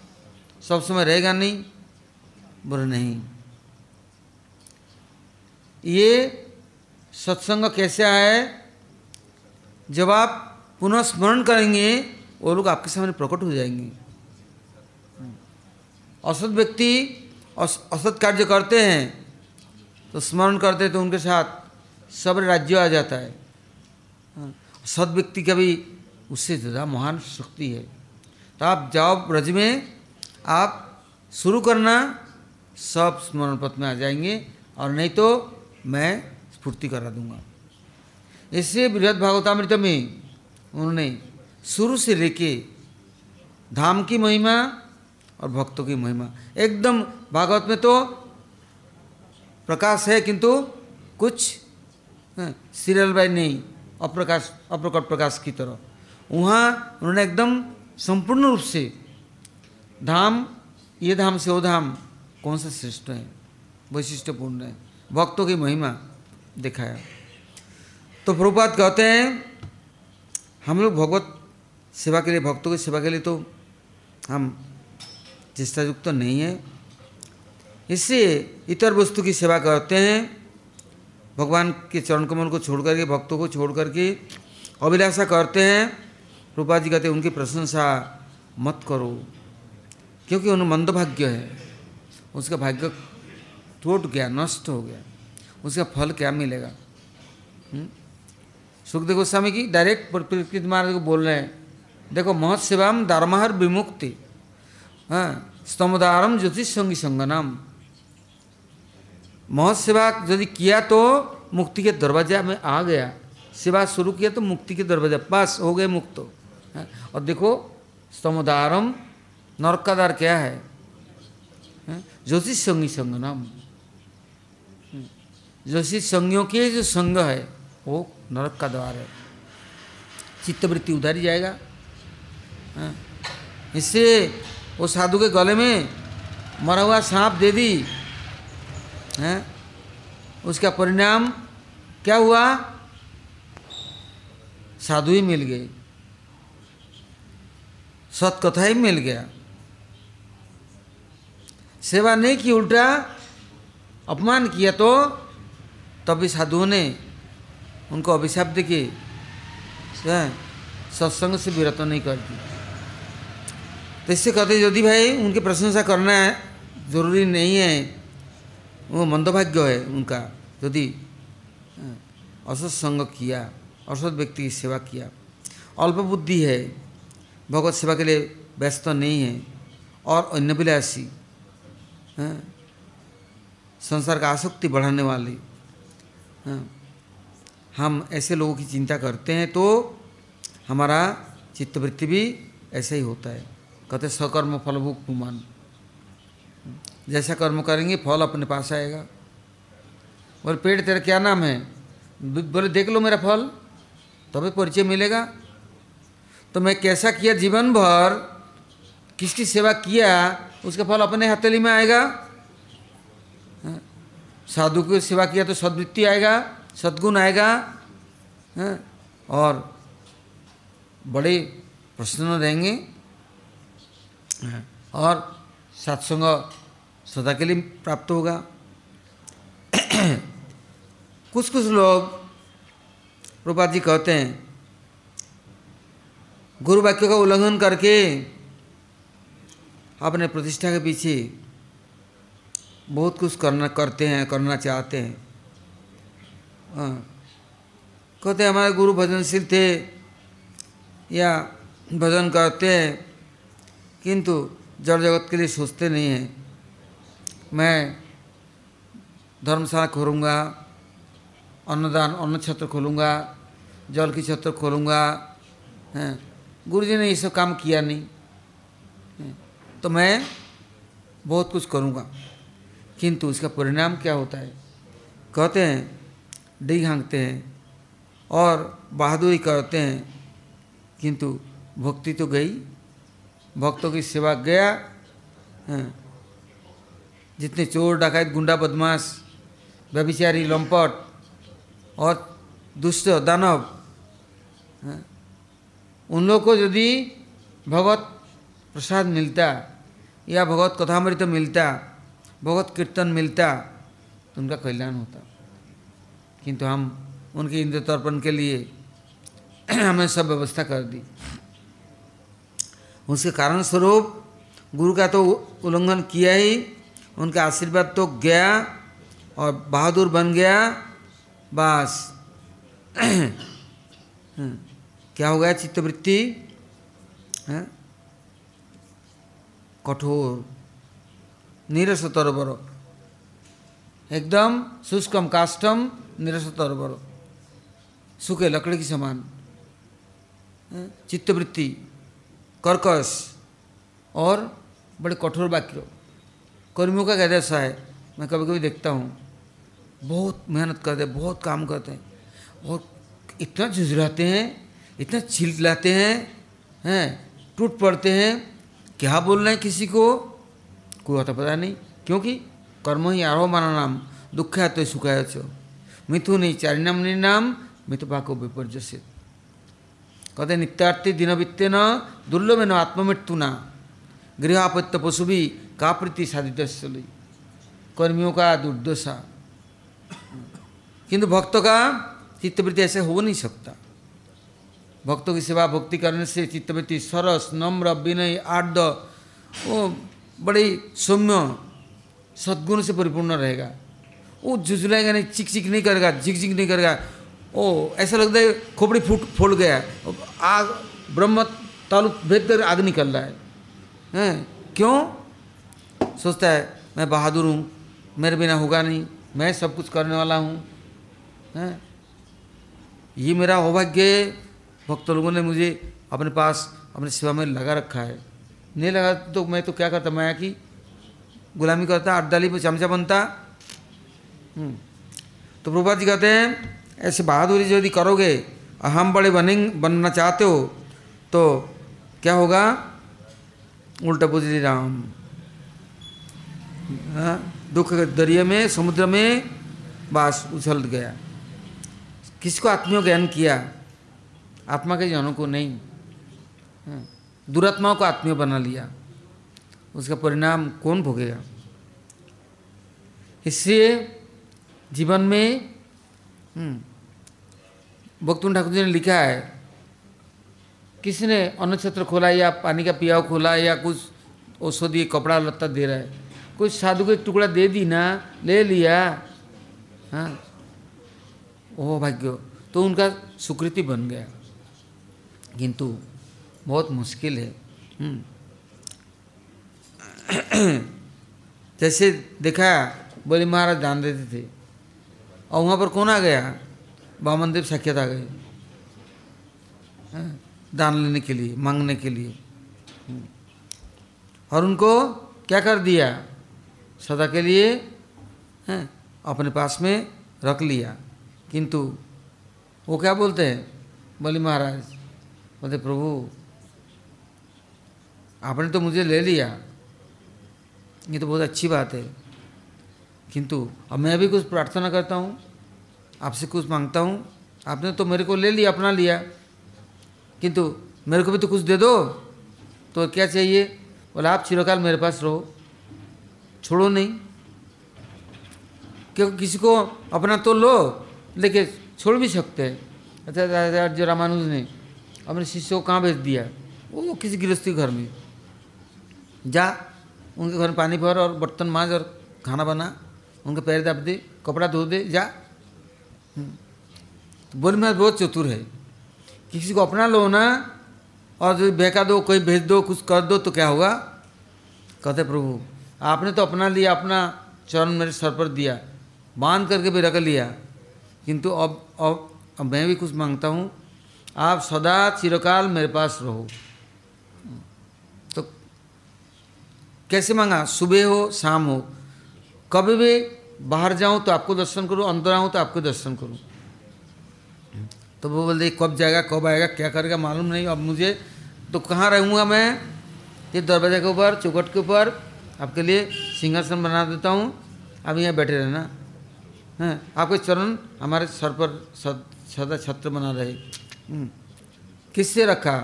सब समय रहेगा नहीं? बोले नहीं। ये सत्संग कैसे है? जब आप पुनः स्मरण करेंगे वो लोग आपके सामने प्रकट हो जाएँगे। असत व्यक्ति अस- असत कार्य करते हैं तो स्मरण करते तो उनके साथ सब राज्य आ जाता है। हाँ, सद व्यक्ति का भी उससे ज़्यादा महान शक्ति है। तो आप जाओ ब्रज में, आप शुरू करना, सब स्मरण पथ में आ जाएँगे और नहीं तो मैं स्फूर्ति करा दूँगा। इससे बृहद भागवतामृत में उन्होंने शुरू से लेके धाम की महिमा और भक्तों की महिमा, एकदम भागवत में तो प्रकाश है किंतु कुछ सीरियल बाई नहीं, अप्रकाश, अप्रकट प्रकाश की तरह। वहाँ उन्होंने एकदम संपूर्ण रूप से धाम, ये धाम से वो धाम कौन सा श्रेष्ठ है वैशिष्टपूर्ण है, भक्तों की महिमा दिखाया। तो प्रभुपात कहते हैं, हम लोग भगवत सेवा के लिए, भक्तों की सेवा के लिए तो हम चेष्टा युक्त तो नहीं है। इसलिए इतर वस्तु की सेवा करते हैं, भगवान के चरण कमल को छोड़ करके, भक्तों को छोड़ करके अभिलाषा करते हैं। रूपा जी कहते उनकी प्रशंसा मत करो, क्योंकि उन्हें मंदभाग्य है। उसका भाग्य टूट गया, नष्ट हो गया। उसका फल क्या मिलेगा? हम्म? सुखदेव गोस्वामी की डायरेक्ट प्रकृत महाराज को बोल रहे हैं, देखो महत सेवाम दारमाहर विमुक्ति हाँ स्तमदारम ज्योतिष संगी संगनाम। महत यदि किया तो मुक्ति के दरवाज़ा में आ गया, सेवा शुरू किया तो मुक्ति के दरवाज़ा, पास हो गए मुक्त। और देखो समुदारम नरक का द्वार क्या है? ज्योतिष संगी संग नाम ज्योतिष संगियों के जो संग है, वो नरक का द्वार है। चित्तवृत्ति उधारी जाएगा। हाँ। इससे वो साधु के गले में मरा हुआ सांप दे दी। हाँ। उसका परिणाम क्या हुआ? साधु ही मिल गए। सतकथा ही मिल गया। सेवा नहीं की, उल्टा अपमान किया तो तभी साधुओं ने उनको अभिशाप देके सत्संग से विरत नहीं करती तो इससे कहते यदि भाई उनकी प्रशंसा करना है, ज़रूरी नहीं है, वो मंदभाग्य है उनका, यदि असत संग किया, असत व्यक्ति की सेवा किया। अल्प बुद्धि है भगवत सेवा के लिए व्यस्त तो नहीं है। और अन्यभिलाषी संसार का आसक्ति बढ़ाने वाली हम ऐसे लोगों की चिंता करते हैं तो हमारा चित्तवृत्ति भी ऐसा ही होता है। कहते सकर्म फलभुक पुमान। जैसा कर्म करेंगे, फल अपने पास आएगा। बोले, पेड़ तेरा क्या नाम है? बोले, देख लो मेरा फल, तभी परिचय मिलेगा। तो मैं कैसा किया जीवन भर किसकी सेवा किया? उसका फल अपने हथेली में आएगा। हाँ? साधु की सेवा किया तो सदवृत्ति आएगा, सद्गुण आएगा। हाँ? और बड़े प्रसन्न रहेंगे। और सत्संग सदा के लिए प्राप्त होगा। [CLEARS THROAT] कुछ कुछ लोग रूपा जी कहते हैं गुरु वाक्य का उल्लंघन करके अपने प्रतिष्ठा के पीछे बहुत कुछ करना, करते हैं, करना चाहते हैं। हाँ। कहते हमारे गुरु भजनशील थे या भजन करते हैं, किंतु जड़ जगत के लिए सोचते नहीं हैं। मैं धर्मशाला खोलूँगा, अन्नदान अन्न छत्र खोलूँगा, जल की छत्र खोलूँगा, हैं। गुरु जी ने ये सब काम किया नहीं। तो मैं बहुत कुछ करूँगा। किंतु इसका परिणाम क्या होता है? कहते हैं डी हाँकते हैं और बहादुरी करते हैं। किंतु भक्ति तो गई। भक्तों की सेवा गया। हाँ। जितने चोर, डकायत, गुंडा, बदमाश, व्यभिचारी, लंपट और दुष्ट, दानव हाँ। उन लोग को यदि भगवत प्रसाद मिलता या भगवत कथामृत मिलता, भगवत कीर्तन मिलता तो उनका कल्याण होता। किंतु हम उनके इंद्र तर्पण के लिए [CLEARS THROAT] हमने सब व्यवस्था कर दी। उसके कारण स्वरूप गुरु का तो उल्लंघन किया ही, उनका आशीर्वाद तो गया और बहादुर बन गया। बस। [CLEARS THROAT] क्या हो गया? चित्तवृत्ति कठोर नीरस तरबर एकदम शुष्कम काष्टम नीरस तरबर सूखे, लकड़ी की समान। चित्तवृत्ति, कर्कश और बड़े कठोर वाक्य। कर्मियों का कहते ऐसा है मैं कभी कभी देखता हूँ, बहुत मेहनत करते हैं, बहुत काम करते हैं और इतना झुझराते हैं इतना छिललाते हैं हैं, टूट पड़ते हैं, क्या बोल रहे हैं किसी को? कोई होता पता नहीं, क्योंकि कर्म ही आरोह माना नाम, दुख है तो सुखाय चो मिथु नहीं, चारिनाम नाम मिथुपाको विपर्य से कहते नित्यार्थी दिन वित्ते न, दुर्लभ न, आत्ममृत्यु न। गृहापत्य पशु भी का प्रति साधित कर्मियों का दुर्दशा। किंतु भक्तों का चित्तवृत्ति ऐसे हो नहीं सकता। भक्तों की सेवा भक्ति करने से चित्तवृत्ति सरस, नम्र विनय आर्द वो बड़े सौम्य सद्गुण से परिपूर्ण रहेगा। वो झुझुलाएगा नहीं चिक चिक नहीं करेगा झिक झिक नहीं करेगा। ओ, ऐसा लगता है खोपड़ी फूट फोड़ गया। आग, ब्रह्म तालु भेद कर आग निकल रहा है। हैं? क्यों? सोचता है, मैं बहादुर हूँ, मेरे बिना होगा नहीं, मैं सब कुछ करने वाला हूँ। हैं? ये मेरा सौभाग्य भक्त लोगों ने मुझे अपने पास अपने सेवा में लगा रखा है। नहीं लगा तो मैं तो क्या करता माया की गुलामी करता अड्डाली पर चमचा बनता। हम्म। तो प्रभुपा जी कहते हैं ऐसे बहादुरी यदि करोगे हम बड़े बने बनना चाहते हो तो क्या होगा? उल्टा बुझली राम। हाँ, दुख दरिया में समुद्र में बास उछल गया। किसको आत्मियों ज्ञान किया? आत्मा के जनों को नहीं। हाँ, दुरात्माओं को आत्मीय बना लिया। उसका परिणाम कौन भोगेगा? इसलिए जीवन में भक्तुन ठाकुर जी ने लिखा है किसी ने अन्न क्षेत्र खोला या पानी का पियाव खोला या कुछ औषधि कपड़ा लत्ता दे रहा है? कुछ साधु को एक टुकड़ा दे दी ना ले लिया हाँ। ओ भाग्य तो उनका सुकृति बन गया। किंतु बहुत मुश्किल है। हम्म। [COUGHS] जैसे देखा बोले महाराज दान देते थे। और वहाँ पर कौन आ गया? बामन देव साक्षात आ गए। हाँ, दान लेने के लिए मांगने के लिए। हम्म। और उनको क्या कर दिया? सदा के लिए हाँ, अपने पास में रख लिया। किंतु वो क्या बोलते हैं? बोले महाराज बोलते, प्रभु, आपने तो मुझे ले लिया। ये तो बहुत अच्छी बात है। किंतु अब मैं भी कुछ प्रार्थना करता हूँ, आपसे कुछ माँगता हूँ। आपने तो मेरे को ले लिया, अपना लिया। किंतु मेरे को भी तो कुछ दे दो। तो क्या चाहिए? बोला, आप चिरकाल मेरे पास रहो। छोड़ो नहीं। क्योंकि किसी को अपना तो लो, लेकिन छोड़ भी सकते हैं। अच्छा जो रामानुज ने अपने शिष्य को कहाँ भेज दिया? वो किसी गृहस्थी घर में। जा, उनके घर में पानी भर और बर्तन मांझ और खाना बना। उनके पैर दब दे, कपड़ा धो दे, जा। हम्म। तो बोली, मैं बहुत चतुर है। किसी को अपना लो ना, और जो बेका दो, कोई भेज दो, कुछ कर दो तो क्या होगा? कहते, प्रभु, आपने तो अपना लिया, अपना चरण मेरे सर पर दिया, बाँध करके भी रख लिया। किंतु अब अब अब मैं भी कुछ माँगता हूँ आप सदा चिरकाल मेरे पास रहो। तो कैसे मांगा? सुबह हो, शाम हो। कभी भी बाहर जाऊँ तो आपको दर्शन करूँ, अंदर आऊँ तो आपको दर्शन करूँ। तो वो बोलते, कब जाएगा, कब आएगा, क्या करेगा, मालूम नहीं। अब मुझे तो कहाँ रहूँगा मैं? ये दरवाजे के ऊपर चौकट के ऊपर। आपके लिए सिंहासन बना देता हूँ। अब यहाँ बैठे रहना। हैं? आपके चरण हमारे सर पर सदा छत्र बना रहे। किससे रखा?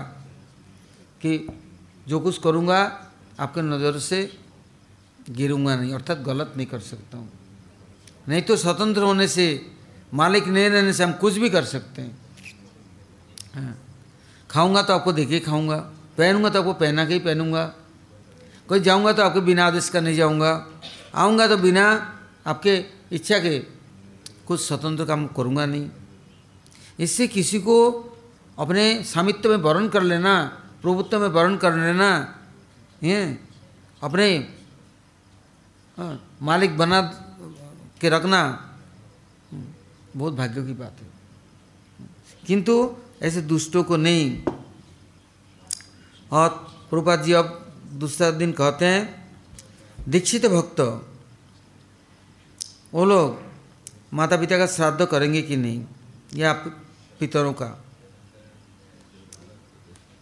कि जो कुछ करूँगा, आपके नज़र से गिरूँगा नहीं, अर्थात गलत नहीं कर सकता हूँ। नहीं तो स्वतंत्र होने से, मालिक नहीं रहने से हम कुछ भी कर सकते हैं। हाँ। खाऊँगा तो आपको देखे खाऊँगा, पहनूँगा तो आपको पहना के ही पहनूँगा। कोई जाऊँगा तो आपके बिना आदेश का नहीं जाऊँगा। आऊँगा तो बिना आपके इच्छा के कुछ स्वतंत्र काम करूँगा नहीं। इससे किसी को अपने सामित्व में वर्ण कर लेना प्रभुत्व में वर्ण कर लेना अपने हाँ, मालिक बना के रखना बहुत भाग्य की बात है। किंतु ऐसे दुष्टों को नहीं। और प्रभुपाद जी अब दूसरा दिन कहते हैं दीक्षित भक्त वो लोग माता पिता का श्राद्ध करेंगे कि नहीं? या पितरों का।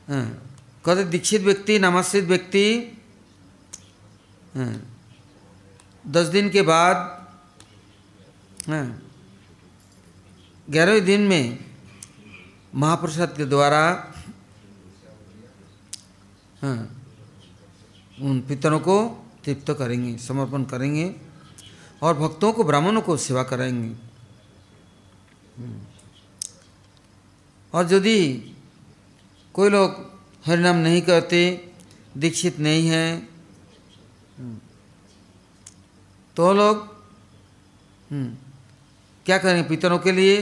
कहते दीक्षित व्यक्ति नामाश्रित व्यक्ति हाँ, दस दिन के बाद हाँ, ग्यारहवें दिन में महाप्रसाद के द्वारा हाँ, उन पितरों को तृप्त करेंगे समर्पण करेंगे और भक्तों को ब्राह्मणों को सेवा कराएँगे। और यदि कोई लोग हरिनाम नहीं करते दीक्षित नहीं है। तो लोग हम्म, क्या करेंगे पितरों के लिए?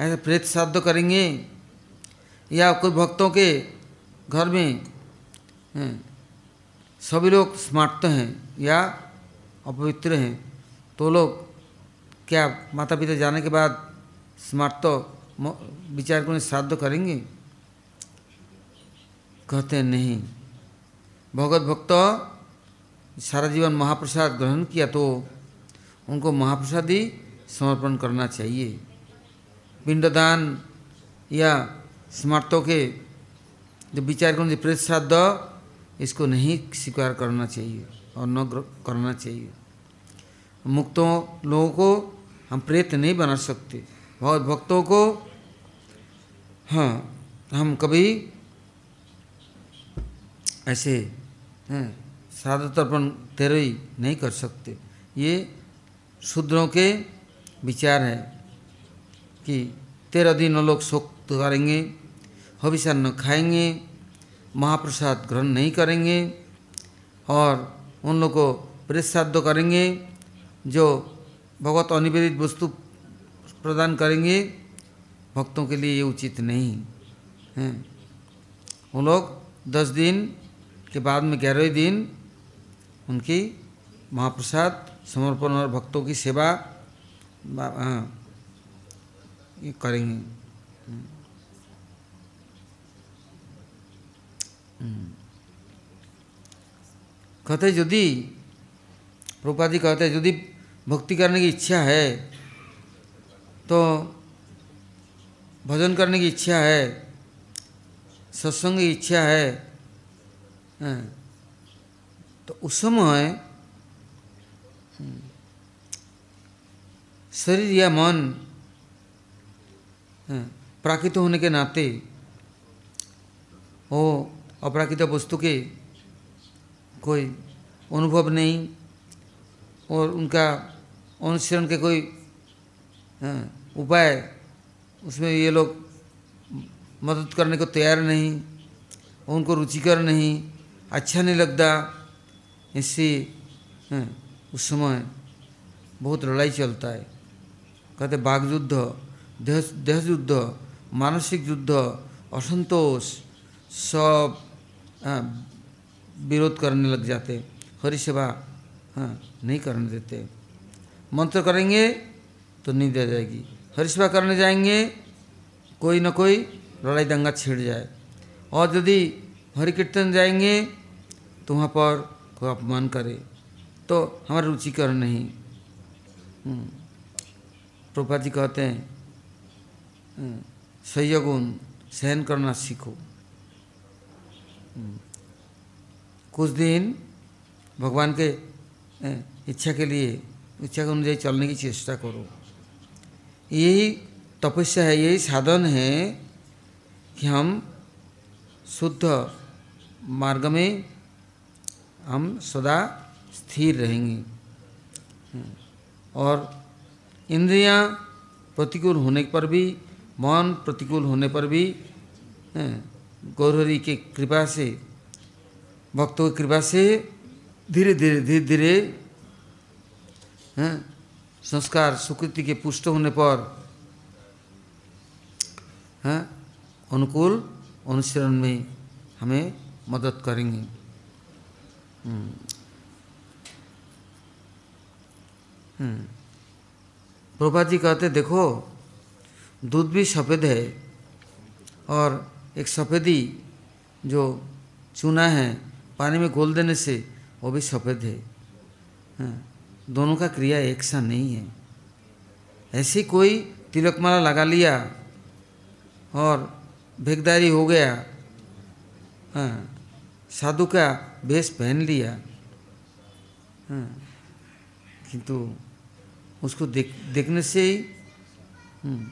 ऐसे प्रेत श्राद्ध करेंगे? या कोई भक्तों के घर में सभी लोग स्मार्ट हैं या अपवित्र हैं? तो लोग क्या माता पिता जाने के बाद स्मार्ट तो विचार को श्राद्ध करेंगे? कहते हैं नहीं। भगवत भक्त सारा जीवन महाप्रसाद ग्रहण किया तो उनको महाप्रसाद ही समर्पण करना चाहिए। पिंडदान या स्मार्तों के जो विचार करें प्रेत श्राद्ध इसको नहीं स्वीकार करना चाहिए और न करना चाहिए। मुक्तों लोगों को हम प्रेत नहीं बना सकते। बहुत भक्तों को हाँ हम कभी ऐसे श्राद्ध तर्पण तेरही नहीं कर सकते। ये शूद्रों के विचार है कि तेरह दिन लोग शोक करेंगे हविषान्न खाएँगे, महाप्रसाद ग्रहण नहीं करेंगे और उन लोग को प्रेसाद्ध करेंगे जो भगवत अनिवेदित वस्तु प्रदान करेंगे, भक्तों के लिए ये उचित नहीं, है। वो लोग दस दिन के बाद में ग्यारहवें दिन उनकी महाप्रसाद समर्पण और भक्तों की सेवा ये करेंगे। कहते यदि प्रभुपाद कहते यदि भक्ति करने की इच्छा है तो भजन करने की इच्छा है सत्संग की इच्छा हाँ, तो उस समय हम्म, शरीर या मन हाँ, प्राकृत होने के नाते वो अपराकृत वस्तु के कोई अनुभव नहीं और उनका अनुसरण के कोई हाँ, उपाय उसमें ये लोग मदद करने को तैयार नहीं उनको रुचिकर नहीं अच्छा नहीं लगता। इससे हाँ, उस समय बहुत लड़ाई चलता है। कहते बाघ युद्ध देह देह युद्ध मानसिक युद्ध असंतोष सब हाँ, विरोध करने लग जाते। हरि सेवा हाँ नहीं करने देते। मंत्र करेंगे तो नींद आ जाएगी। हरि सेवा करने जाएँगे कोई न कोई लड़ाई दंगा छिड़ जाए। और यदि हरि कीर्तन जाएँगे तो वहाँ पर कोई अपमान करे तो हमारा रुचिकर नहीं। हम्म, प्रभुपाद जी कहते हैं हम्म, संयगुण सहन करना सीखो। कुछ दिन भगवान के इच्छा के लिए इच्छा के अनुযায়ী चलने की चेष्टा करो। यही तपस्या है यही साधन है कि हम शुद्ध मार्ग में हम सदा स्थिर रहेंगे। और इंद्रियाँ प्रतिकूल होने पर भी, मन प्रतिकूल होने पर भी गौरहरी के कृपा से, भक्तों की कृपा से धीरे धीरे धीरे धीरे संस्कार सुकृति के पुष्ट होने पर अनुकूल अनुसरण में हमें मदद करेंगे। हम्म। प्रभुपाद जी कहते देखो दूध भी सफ़ेद है और एक सफ़ेदी जो चूना है पानी में घोल देने से वो भी सफ़ेद है हाँ, दोनों का क्रिया एक सा नहीं है ऐसे कोई तिलकमाला लगा लिया और भेगदारी हो गया हाँ, साधु का वेश पहन लिया। हाँ, किंतु उसको देख देखने से ही हम्म,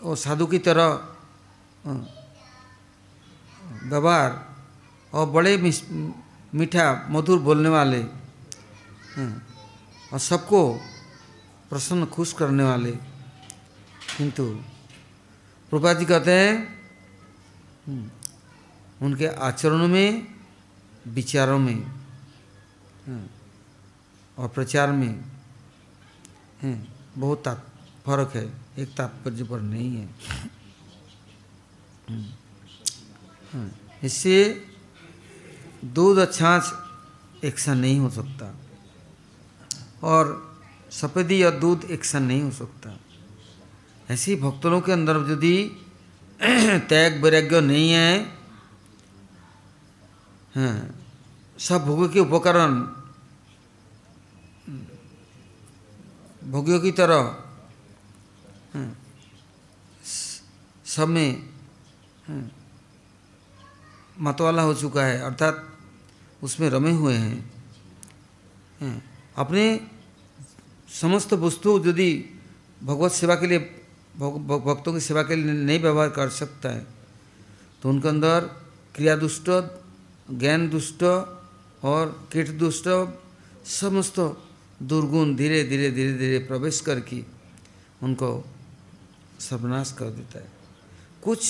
वो साधु की तरह हाँ, व्यवहार और बड़े मीठा मधुर बोलने वाले हाँ, और सबको प्रसन्न खुश करने वाले। किंतु प्रभा जी कहते हैं। उनके आचरणों में विचारों में हाँ, और प्रचार में हैं, बहुत ताप फ़र्क है। एक तात्पर्य पर नहीं है। हाँ, इससे दूध छाछ एक सा नहीं हो सकता। और सफेदी और दूध एक सा नहीं हो सकता। ऐसे ही भक्तों के अंदर यदि [CLEARS THROAT] त्याग वैराग्य नहीं है हाँ, सब भोगों के उपकरण भोगियों की तरह हाँ, सब में हाँ, मतवाला हो चुका है अर्थात उसमें रमे हुए हैं हैं। अपने समस्त वस्तु यदि भगवत सेवा के लिए भक्तों की सेवा के लिए नहीं व्यवहार कर सकता है तो उनके अंदर क्रिया दुष्ट ज्ञान दुष्ट और कीट दुष्ट समस्त दुर्गुण धीरे धीरे धीरे धीरे प्रवेश करके उनको सर्वनाश कर देता है। कुछ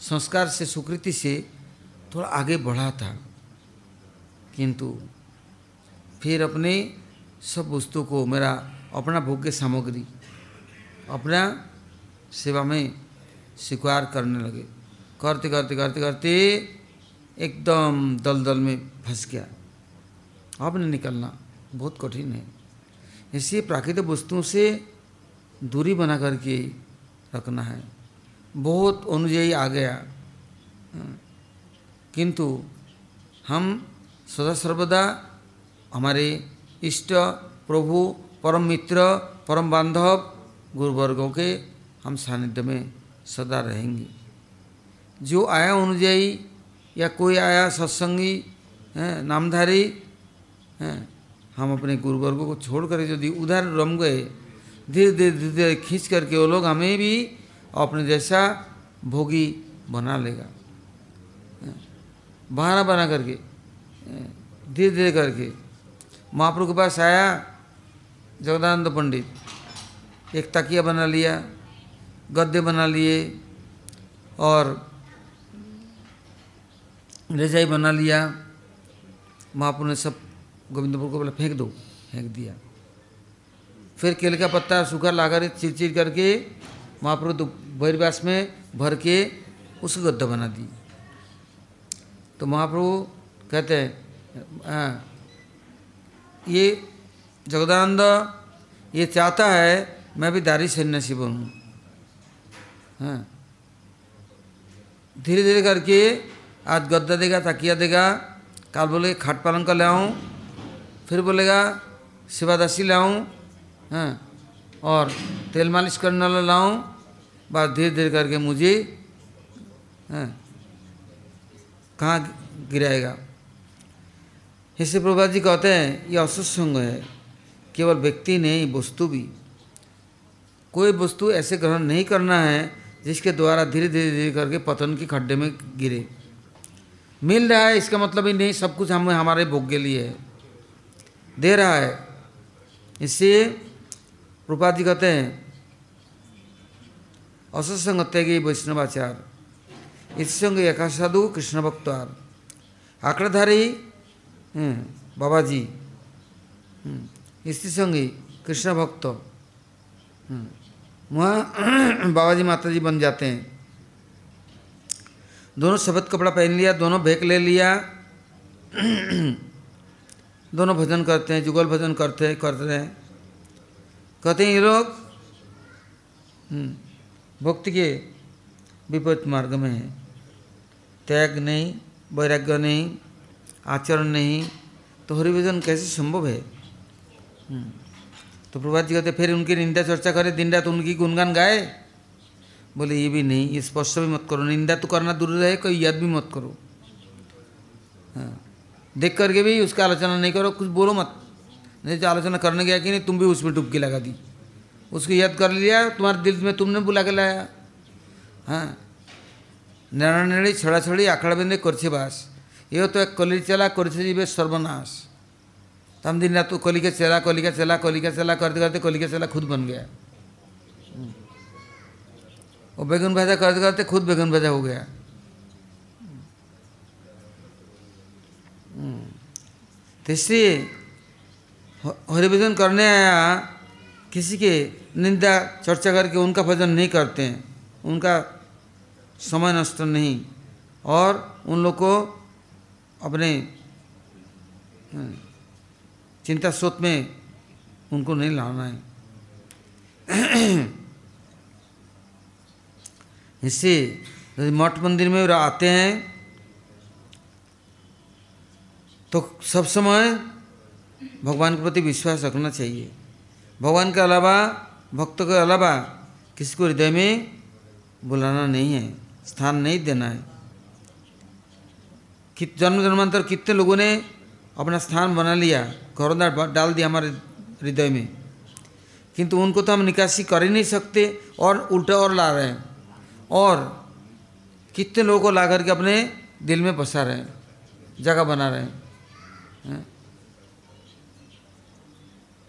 संस्कार से, सुकृति से थोड़ा आगे बढ़ा था, किंतु फिर अपने सब वस्तु को, मेरा अपना भोग्य सामग्री, अपना सेवा में स्वीकार करने लगे। करते करते करते करते एकदम दलदल में फंस गया। अब नहीं निकलना बहुत कठिन है। इसलिए प्राकृतिक वस्तुओं से दूरी बना करके रखना है। बहुत अनुयायी आ गया। किंतु हम सदा सर्वदा हमारे इष्ट, प्रभु, परम मित्र, परम बांधव गुरुवर्गों के हम सानिध्य में सदा रहेंगे। जो आया अनुयायी या कोई आया सत्संगी नामधारी, हैं, हम अपने गुरुवर्गों को छोड़ कर यदि उधर रम गए, धीरे धीरे धीरे धीरे खींच करके वो लोग हमें भी अपने जैसा भोगी बना लेगा। बहाना बना करके धीरे धीरे करके। महाप्रभु के पास आया, जगदानंद पंडित, एक तकिया बना लिया, गद्दे बना लिए और रजाई बना लिया। महाप्रभु ने सब गोविंदपुर को बोला फेंक दो। फेंक दिया। फिर केले का पत्ता सूखा ला कर चिर करके महाप्रभु बहिर्वास में भर के उसको गद्दा बना दी तो महाप्रभु कहते हैं हाँ, ये जगदानंद ये चाहता है मैं भी दारी सन्यासी बनूं। हाँ। धीरे धीरे करके आज गद्दा देगा, तकिया देगा, कल बोले खाट पालन का लाऊं फिर बोलेगा सेवादासी लाऊं हाँ और तेल मालिश करने वाला लाऊं बस धीरे धीरे करके मुझे हाँ कहाँ गिराएगा। इससे प्रभा जी कहते हैं, ये असत्संग है, केवल व्यक्ति नहीं, वस्तु भी। कोई वस्तु ऐसे ग्रहण नहीं करना है, जिसके द्वारा धीरे धीरे धीरे करके पतन के खड्डे में गिरे। मिल रहा है इसका मतलब ही नहीं सब कुछ हमें हमारे भोग के लिए है दे रहा है। इससे रूपा जी कहते हैं असत्संग त्यागी वैष्णवाचार। इत्संग एका साधु कृष्ण भक्तार आकड़धारी हम्म, बाबा जी हम्म, स्त्री संगी कृष्ण भक्त हम्म, वहाँ [CLEARS THROAT] बाबा जी माता जी बन जाते हैं। दोनों सफ़ेद कपड़ा पहन लिया दोनों भेक ले लिया। दोनों भजन करते हैं जुगल भजन करते हैं करते हैं। कहते हैं ये लोग हम्म, भक्ति के विपरीत मार्ग में है। त्याग नहीं वैराग्य नहीं आचरण नहीं तो हरिभजन कैसे संभव है? हम्म, तो प्रभात जी कहते फिर उनकी निंदा चर्चा करे दिन रात उनकी गुणगान गाए? बोले, ये भी नहीं, ये स्पष्ट भी मत करो, निंदा तो करना दूर रहे, कोई याद भी मत करो। हाँ। देख करके भी उसका आलोचना नहीं करो, कुछ बोलो मत। नहीं तो आलोचना करने गया कि नहीं, तुम भी उसमें डुबकी लगा दी। उसको याद कर लिया, तुम्हारे दिल में तुमने बुला के लाया। हाँ। नेड़ा नेड़ी छड़ा छड़ी आखड़ा बिंदे, करछे बास। ये तो एक कली चला, करछे जीवे सर्वनाश। हम दिन रात तो कली का चला, कली का चला, कली का चला करते करते कली का चला खुद बन गया। वो बैगन भाजा करते करते खुद बैगन भाजा हो गया। तो इसलिए हरिभजन करने आया, किसी के निंदा, चर्चा करके उनका भजन नहीं करते हैं। उनका समय नष्ट नहीं। और उन लोग को अपने चिंता स्रोत में उनको नहीं लाना है। [CLEARS THROAT] इससे यदि मठ मंदिर में आते हैं। तो सब समय भगवान के प्रति विश्वास रखना चाहिए। भगवान के अलावा, भक्त के अलावा किसी को हृदय में बुलाना नहीं है, स्थान नहीं देना है। कि जन्म जन्मांतर कितने लोगों ने अपना स्थान बना लिया, घरों डाल दिया हमारे हृदय में। किंतु उनको तो हम निकासी कर ही नहीं सकते और उल्टा और ला रहे हैं। और कितने लोगों को ला करके अपने दिल में बसा रहे हैं, जगह बना रहे हैं।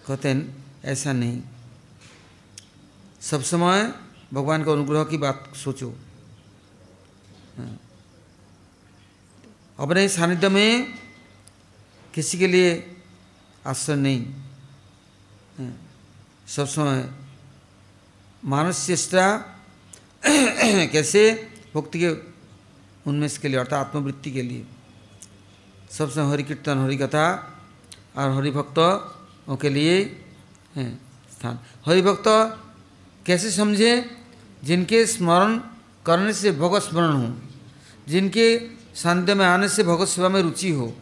कहते हैं ऐसा नहीं। सब समय भगवान का अनुग्रह की बात सोचो। अपने सानिध्य में किसी के लिए आश्रय नहीं। सब समय मानस चेष्टा [COUGHS] कैसे? भक्ति के उन्मेष के लिए, अर्थात आत्मवृत्ति के लिए। सबसे हरि कीर्तन, हरि कथा और हरि भक्तों के लिए है, स्थान। हरि भक्त कैसे समझे? जिनके स्मरण करने से भगवत स्मरण हो, जिनके शांति में आने से भगवत सेवा में रुचि हो,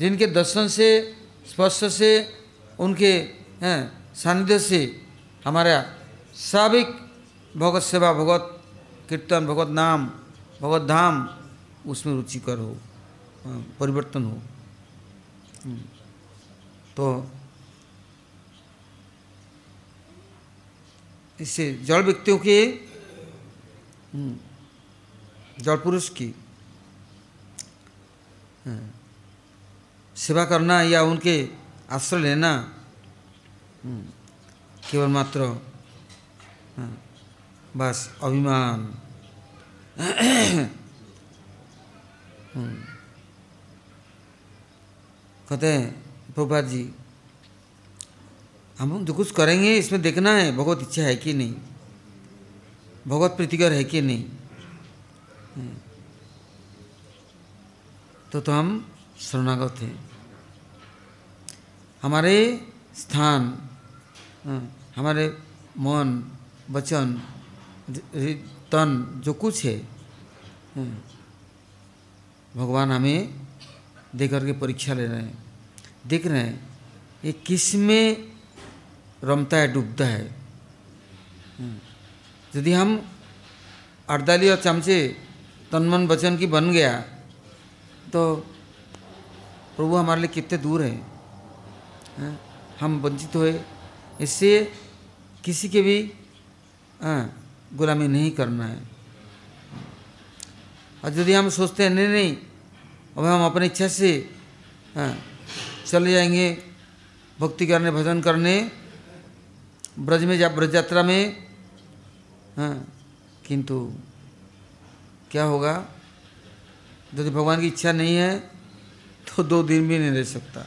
जिनके दर्शन से, स्पर्श से, उनके सानिध्य से हमारा स्वाभाविक भगवत सेवा, भगवत कीर्तन, भगवत नाम, भगवत धाम, उसमें रुचिकर हो परिवर्तन हो। तो इससे जड़ व्यक्तियों के जड़ पुरुष की सेवा करना या उनके आश्रय लेना केवल मात्र बस, अभिमान। कहते हैं प्रभा जी, हम जो कुछ करेंगे, इसमें देखना है, भगवत इच्छा है कि नहीं? भगवत प्रीतिकर है कि नहीं? तो तो हम शरणागत हैं। हमारे स्थान हमारे मन, वचन तन जो कुछ है भगवान हमें देख करके परीक्षा ले रहे हैं। देख रहे हैं, ये किसमें रमता है, डूबता है। यदि हम अड़दाली और चमचे तनमन वचन की बन गया तो प्रभु हमारे लिए कितने दूर है। हम वंचित हुए, इससे किसी के भी गुलामी नहीं करना है। और यदि हम सोचते हैं, नहीं नहीं, अब हम अपनी इच्छा से चले जाएँगे, भक्ति करने, भजन करने, ब्रज में जा, ब्रज यात्रा में हाँ किंतु क्या होगा? यदि भगवान की इच्छा नहीं है तो दो दिन भी नहीं रह सकता।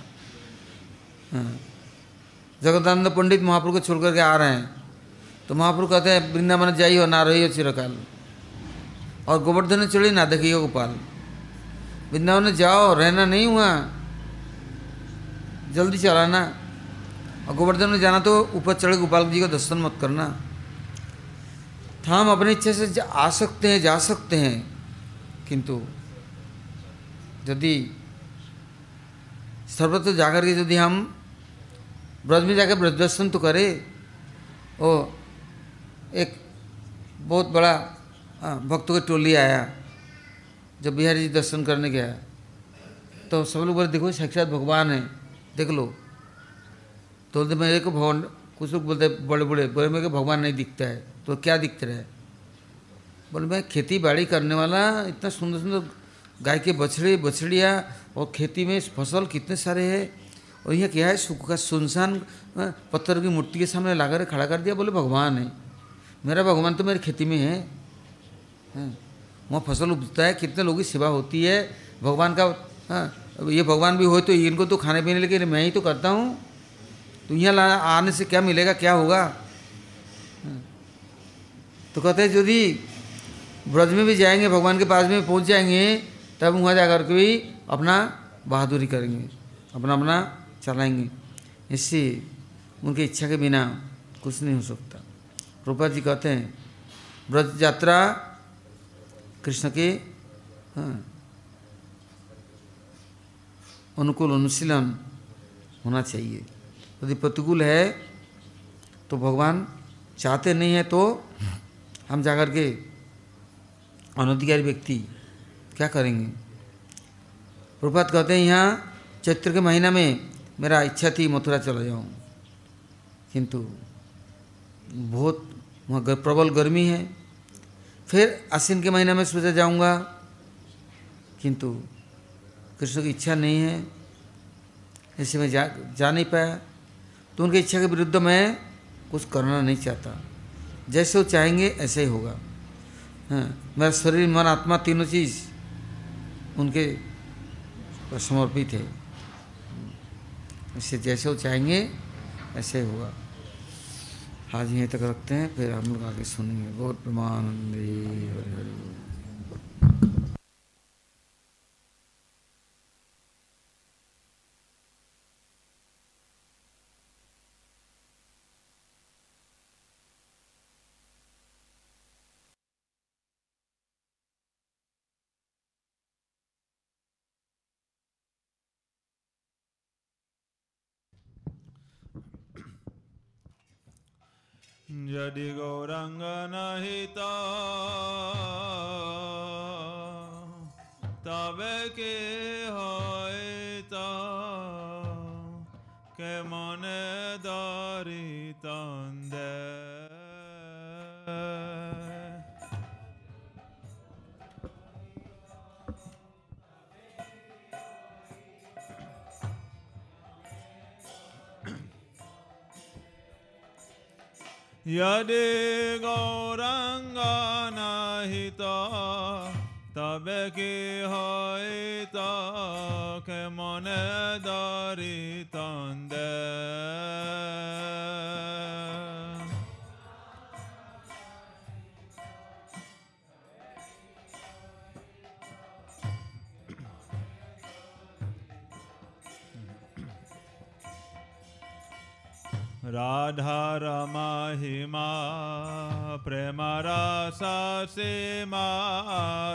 हाँ जगदानंद पंडित महाप्रभु को छोड़ करके आ रहे हैं। तो महाप्रभु कहते हैं, वृंदावन जाइए ना रही हो चिरकाल। और गोवर्धन चढ़ी ना देखिए गोपाल। वृंदावन जाओ, रहना नहीं हुआ। जल्दी चलाना। और गोवर्धन में जाना तो ऊपर चढ़े गोपाल जी का दर्शन मत करना। था हम अपनी इच्छा से आ सकते हैं, जा सकते हैं। किंतु यदि सर्वत्र जाकर के यदि हम ब्रज में जाकर ब्रज दर्शन तो करें, ओ एक बहुत बड़ा भक्तों की टोली आया, जब बिहारी जी दर्शन करने गया। तो सब लोग बोले, देखो, साक्षात भगवान है, देख लो। तो बोलते मेरे को भगवान, कुछ लोग बोलते बड़े बड़े बोले मेरे को भगवान नहीं दिखता है तो क्या दिखता है? बोले, मैं खेती बाड़ी करने वाला, इतना सुंदर सुंदर गाय के बछड़े, बछड़िया, और खेती में फ़सल कितने सारे है? और यह क्या है, सूखा सुनसान पत्थर की मूर्ति के सामने ला कर खड़ा कर दिया, बोले, भगवान है। मेरा भगवान तो मेरी खेती में है। वहाँ फ़सल उगता है, कितने लोगों की सेवा होती है। भगवान का हाँ ये भगवान भी हो तो इनको तो खाने पीने लेकिन मैं ही तो करता हूँ। तो यहाँ ला, आने से क्या मिलेगा, क्या होगा? तो कहते हैं, यदि ब्रज में भी जाएँगे, भगवान के पास में पहुँच जाएँगे, तब वहाँ जा कर के भी अपना बहादुरी करेंगे अपना अपना चलाएँगे। इससे उनकी इच्छा के बिना कुछ नहीं हो सकता। रूपा जी कहते हैं ब्रज यात्रा कृष्ण के हाँ, अनुकूल अनुशीलन होना चाहिए। यदि प्रतिकूल है तो भगवान चाहते नहीं है तो हम जाकर के अनधिकारी व्यक्ति क्या करेंगे? प्रभात कहते हैं यहाँ चैत्र के महीना में मेरा इच्छा थी मथुरा चला जाऊँ। किंतु बहुत वहाँ प्रबल गर्मी है। फिर आश्विन के महीना में सोचा जाऊँगा, किंतु कृष्ण की इच्छा नहीं है। ऐसे में जा जा नहीं पाया। तो उनकी इच्छा के विरुद्ध मैं कुछ करना नहीं चाहता। जैसे वो चाहेंगे ऐसे ही होगा। हाँ मेरा शरीर, मन, आत्मा तीनों चीज़ उनके समर्पित है। इससे जैसे वो चाहेंगे, ऐसे ही होगा। आज यहीं तक रखते हैं फिर हम लोग आगे सुनेंगे। बहुत प्रमानंदी हरे हरि यदि गौरंग नहिता तब के हयता के मन दारी यदि गौरंग नहित तब कि हईत के मन रमा हिमा राधा प्रेम रस सीमा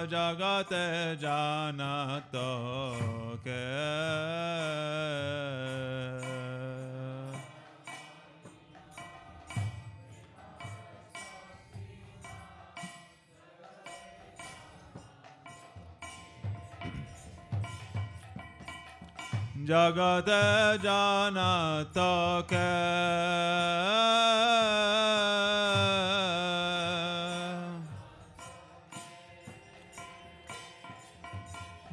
जगत जानत के। जगत जानत के।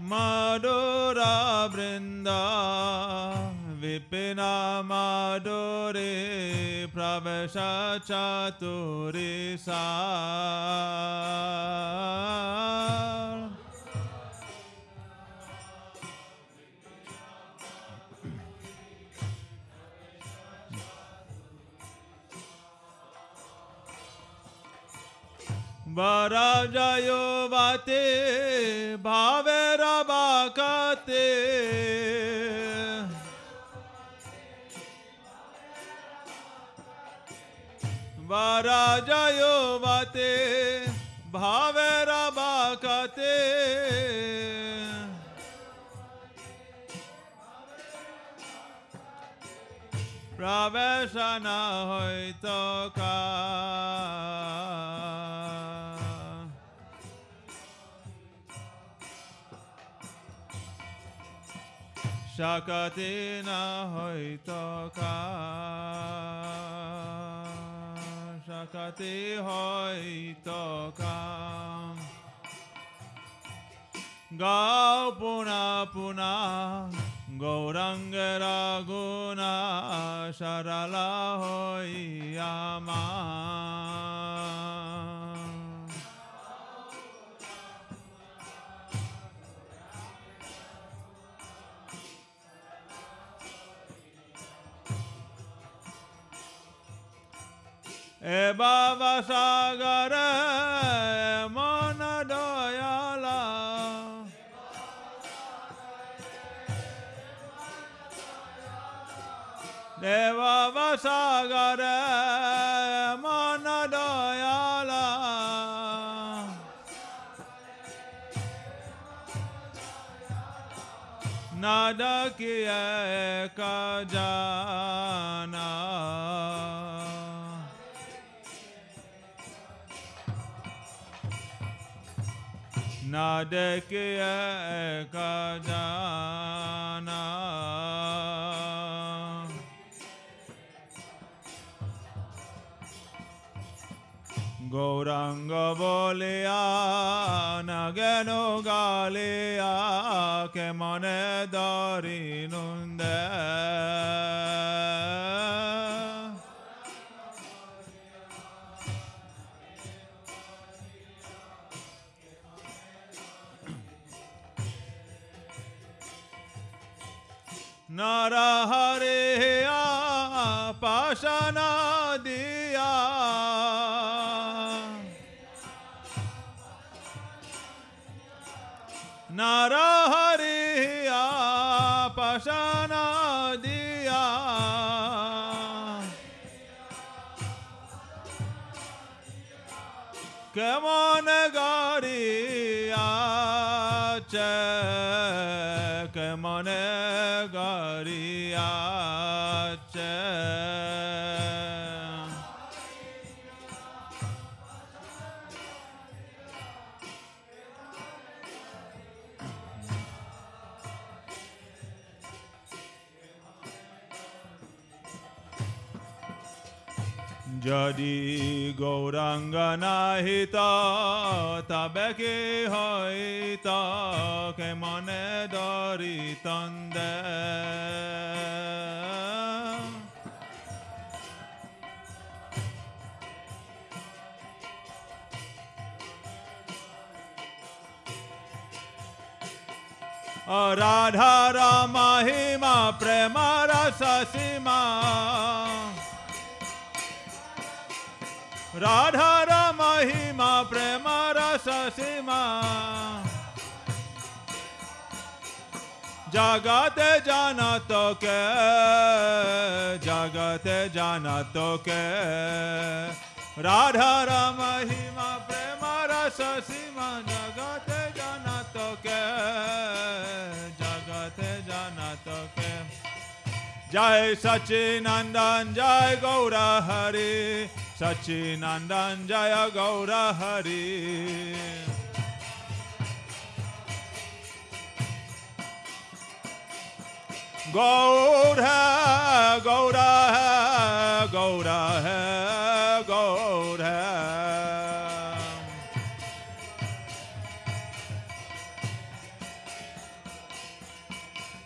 मधुरा वृंदा विपिना माधुरे प्रवेश चतुरी सा बराजयो बाते भावे रबाकते बराजयो बाते भावे रबाकते प्रवेशना होइत तो का। যাকাতে না হয় সাকাতে হয় কাম গাও পুনা পুনা গৌরঙ্গ রাগুনা সরলা হইয়া মা Baba Sagara Mona Doyala. Baba Sagara Mona Doyala. Nada Kiyaka Jaya Nadekiya Ekadana Gauranga Boleya Nagano Galeya Kemane Dari नरहरेया पाशनादिया नरहरिया पाशनादिया কেমন গাড়িয়া কেমন Jadi Gauranga nahita tabe ki hoita ke mane dari tande Radha Rama Hima Prema Rasa Sima Radha रमहिमा प्रेम, रस, सीमा। जगत जान तो के, जगत जान तो के। राधा राम रमहिमा प्रेम, रस, सीमा, जगत जान तो के, जगत जान तो के। जय सचिनंदन, जय गौरा हरी। सचिनन्दन जय गौर हरि गौर है गौर है गौर है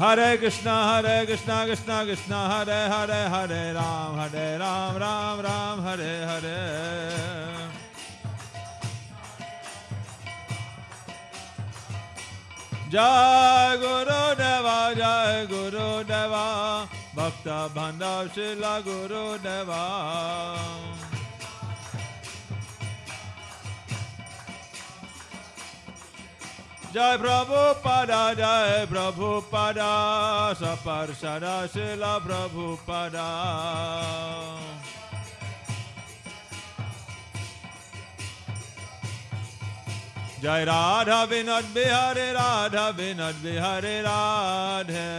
Hare Krishna, Hare Krishna, Krishna Krishna, Hare Hare, Hare Ram, Hare Ram, Ram Ram, Hare Hare. Jai Guru Deva, Jai Guru Deva, Bhakta Bhandav Shila Guru Deva. Jai Prabhupada, Jai Prabhupada, Saparsada Shila Prabhupada. Jai Radha Vinod Bihari Radha Vinod Bihari Radhe.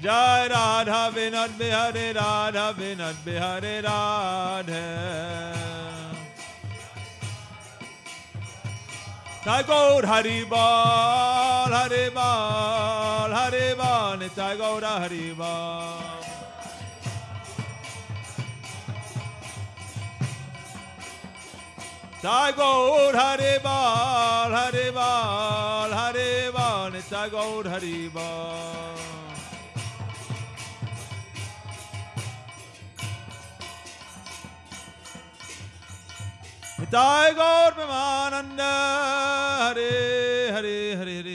Jai Radha Vinod Bihari Radha Vinod Bihari Radhe. Tagore Haribal, Haribal, Haribal, Tagore Haribal. Tagore Haribal, Haribal, Haribal, Tagore Haribal. Jai Gaur Premananda Hare Hare Hare Hare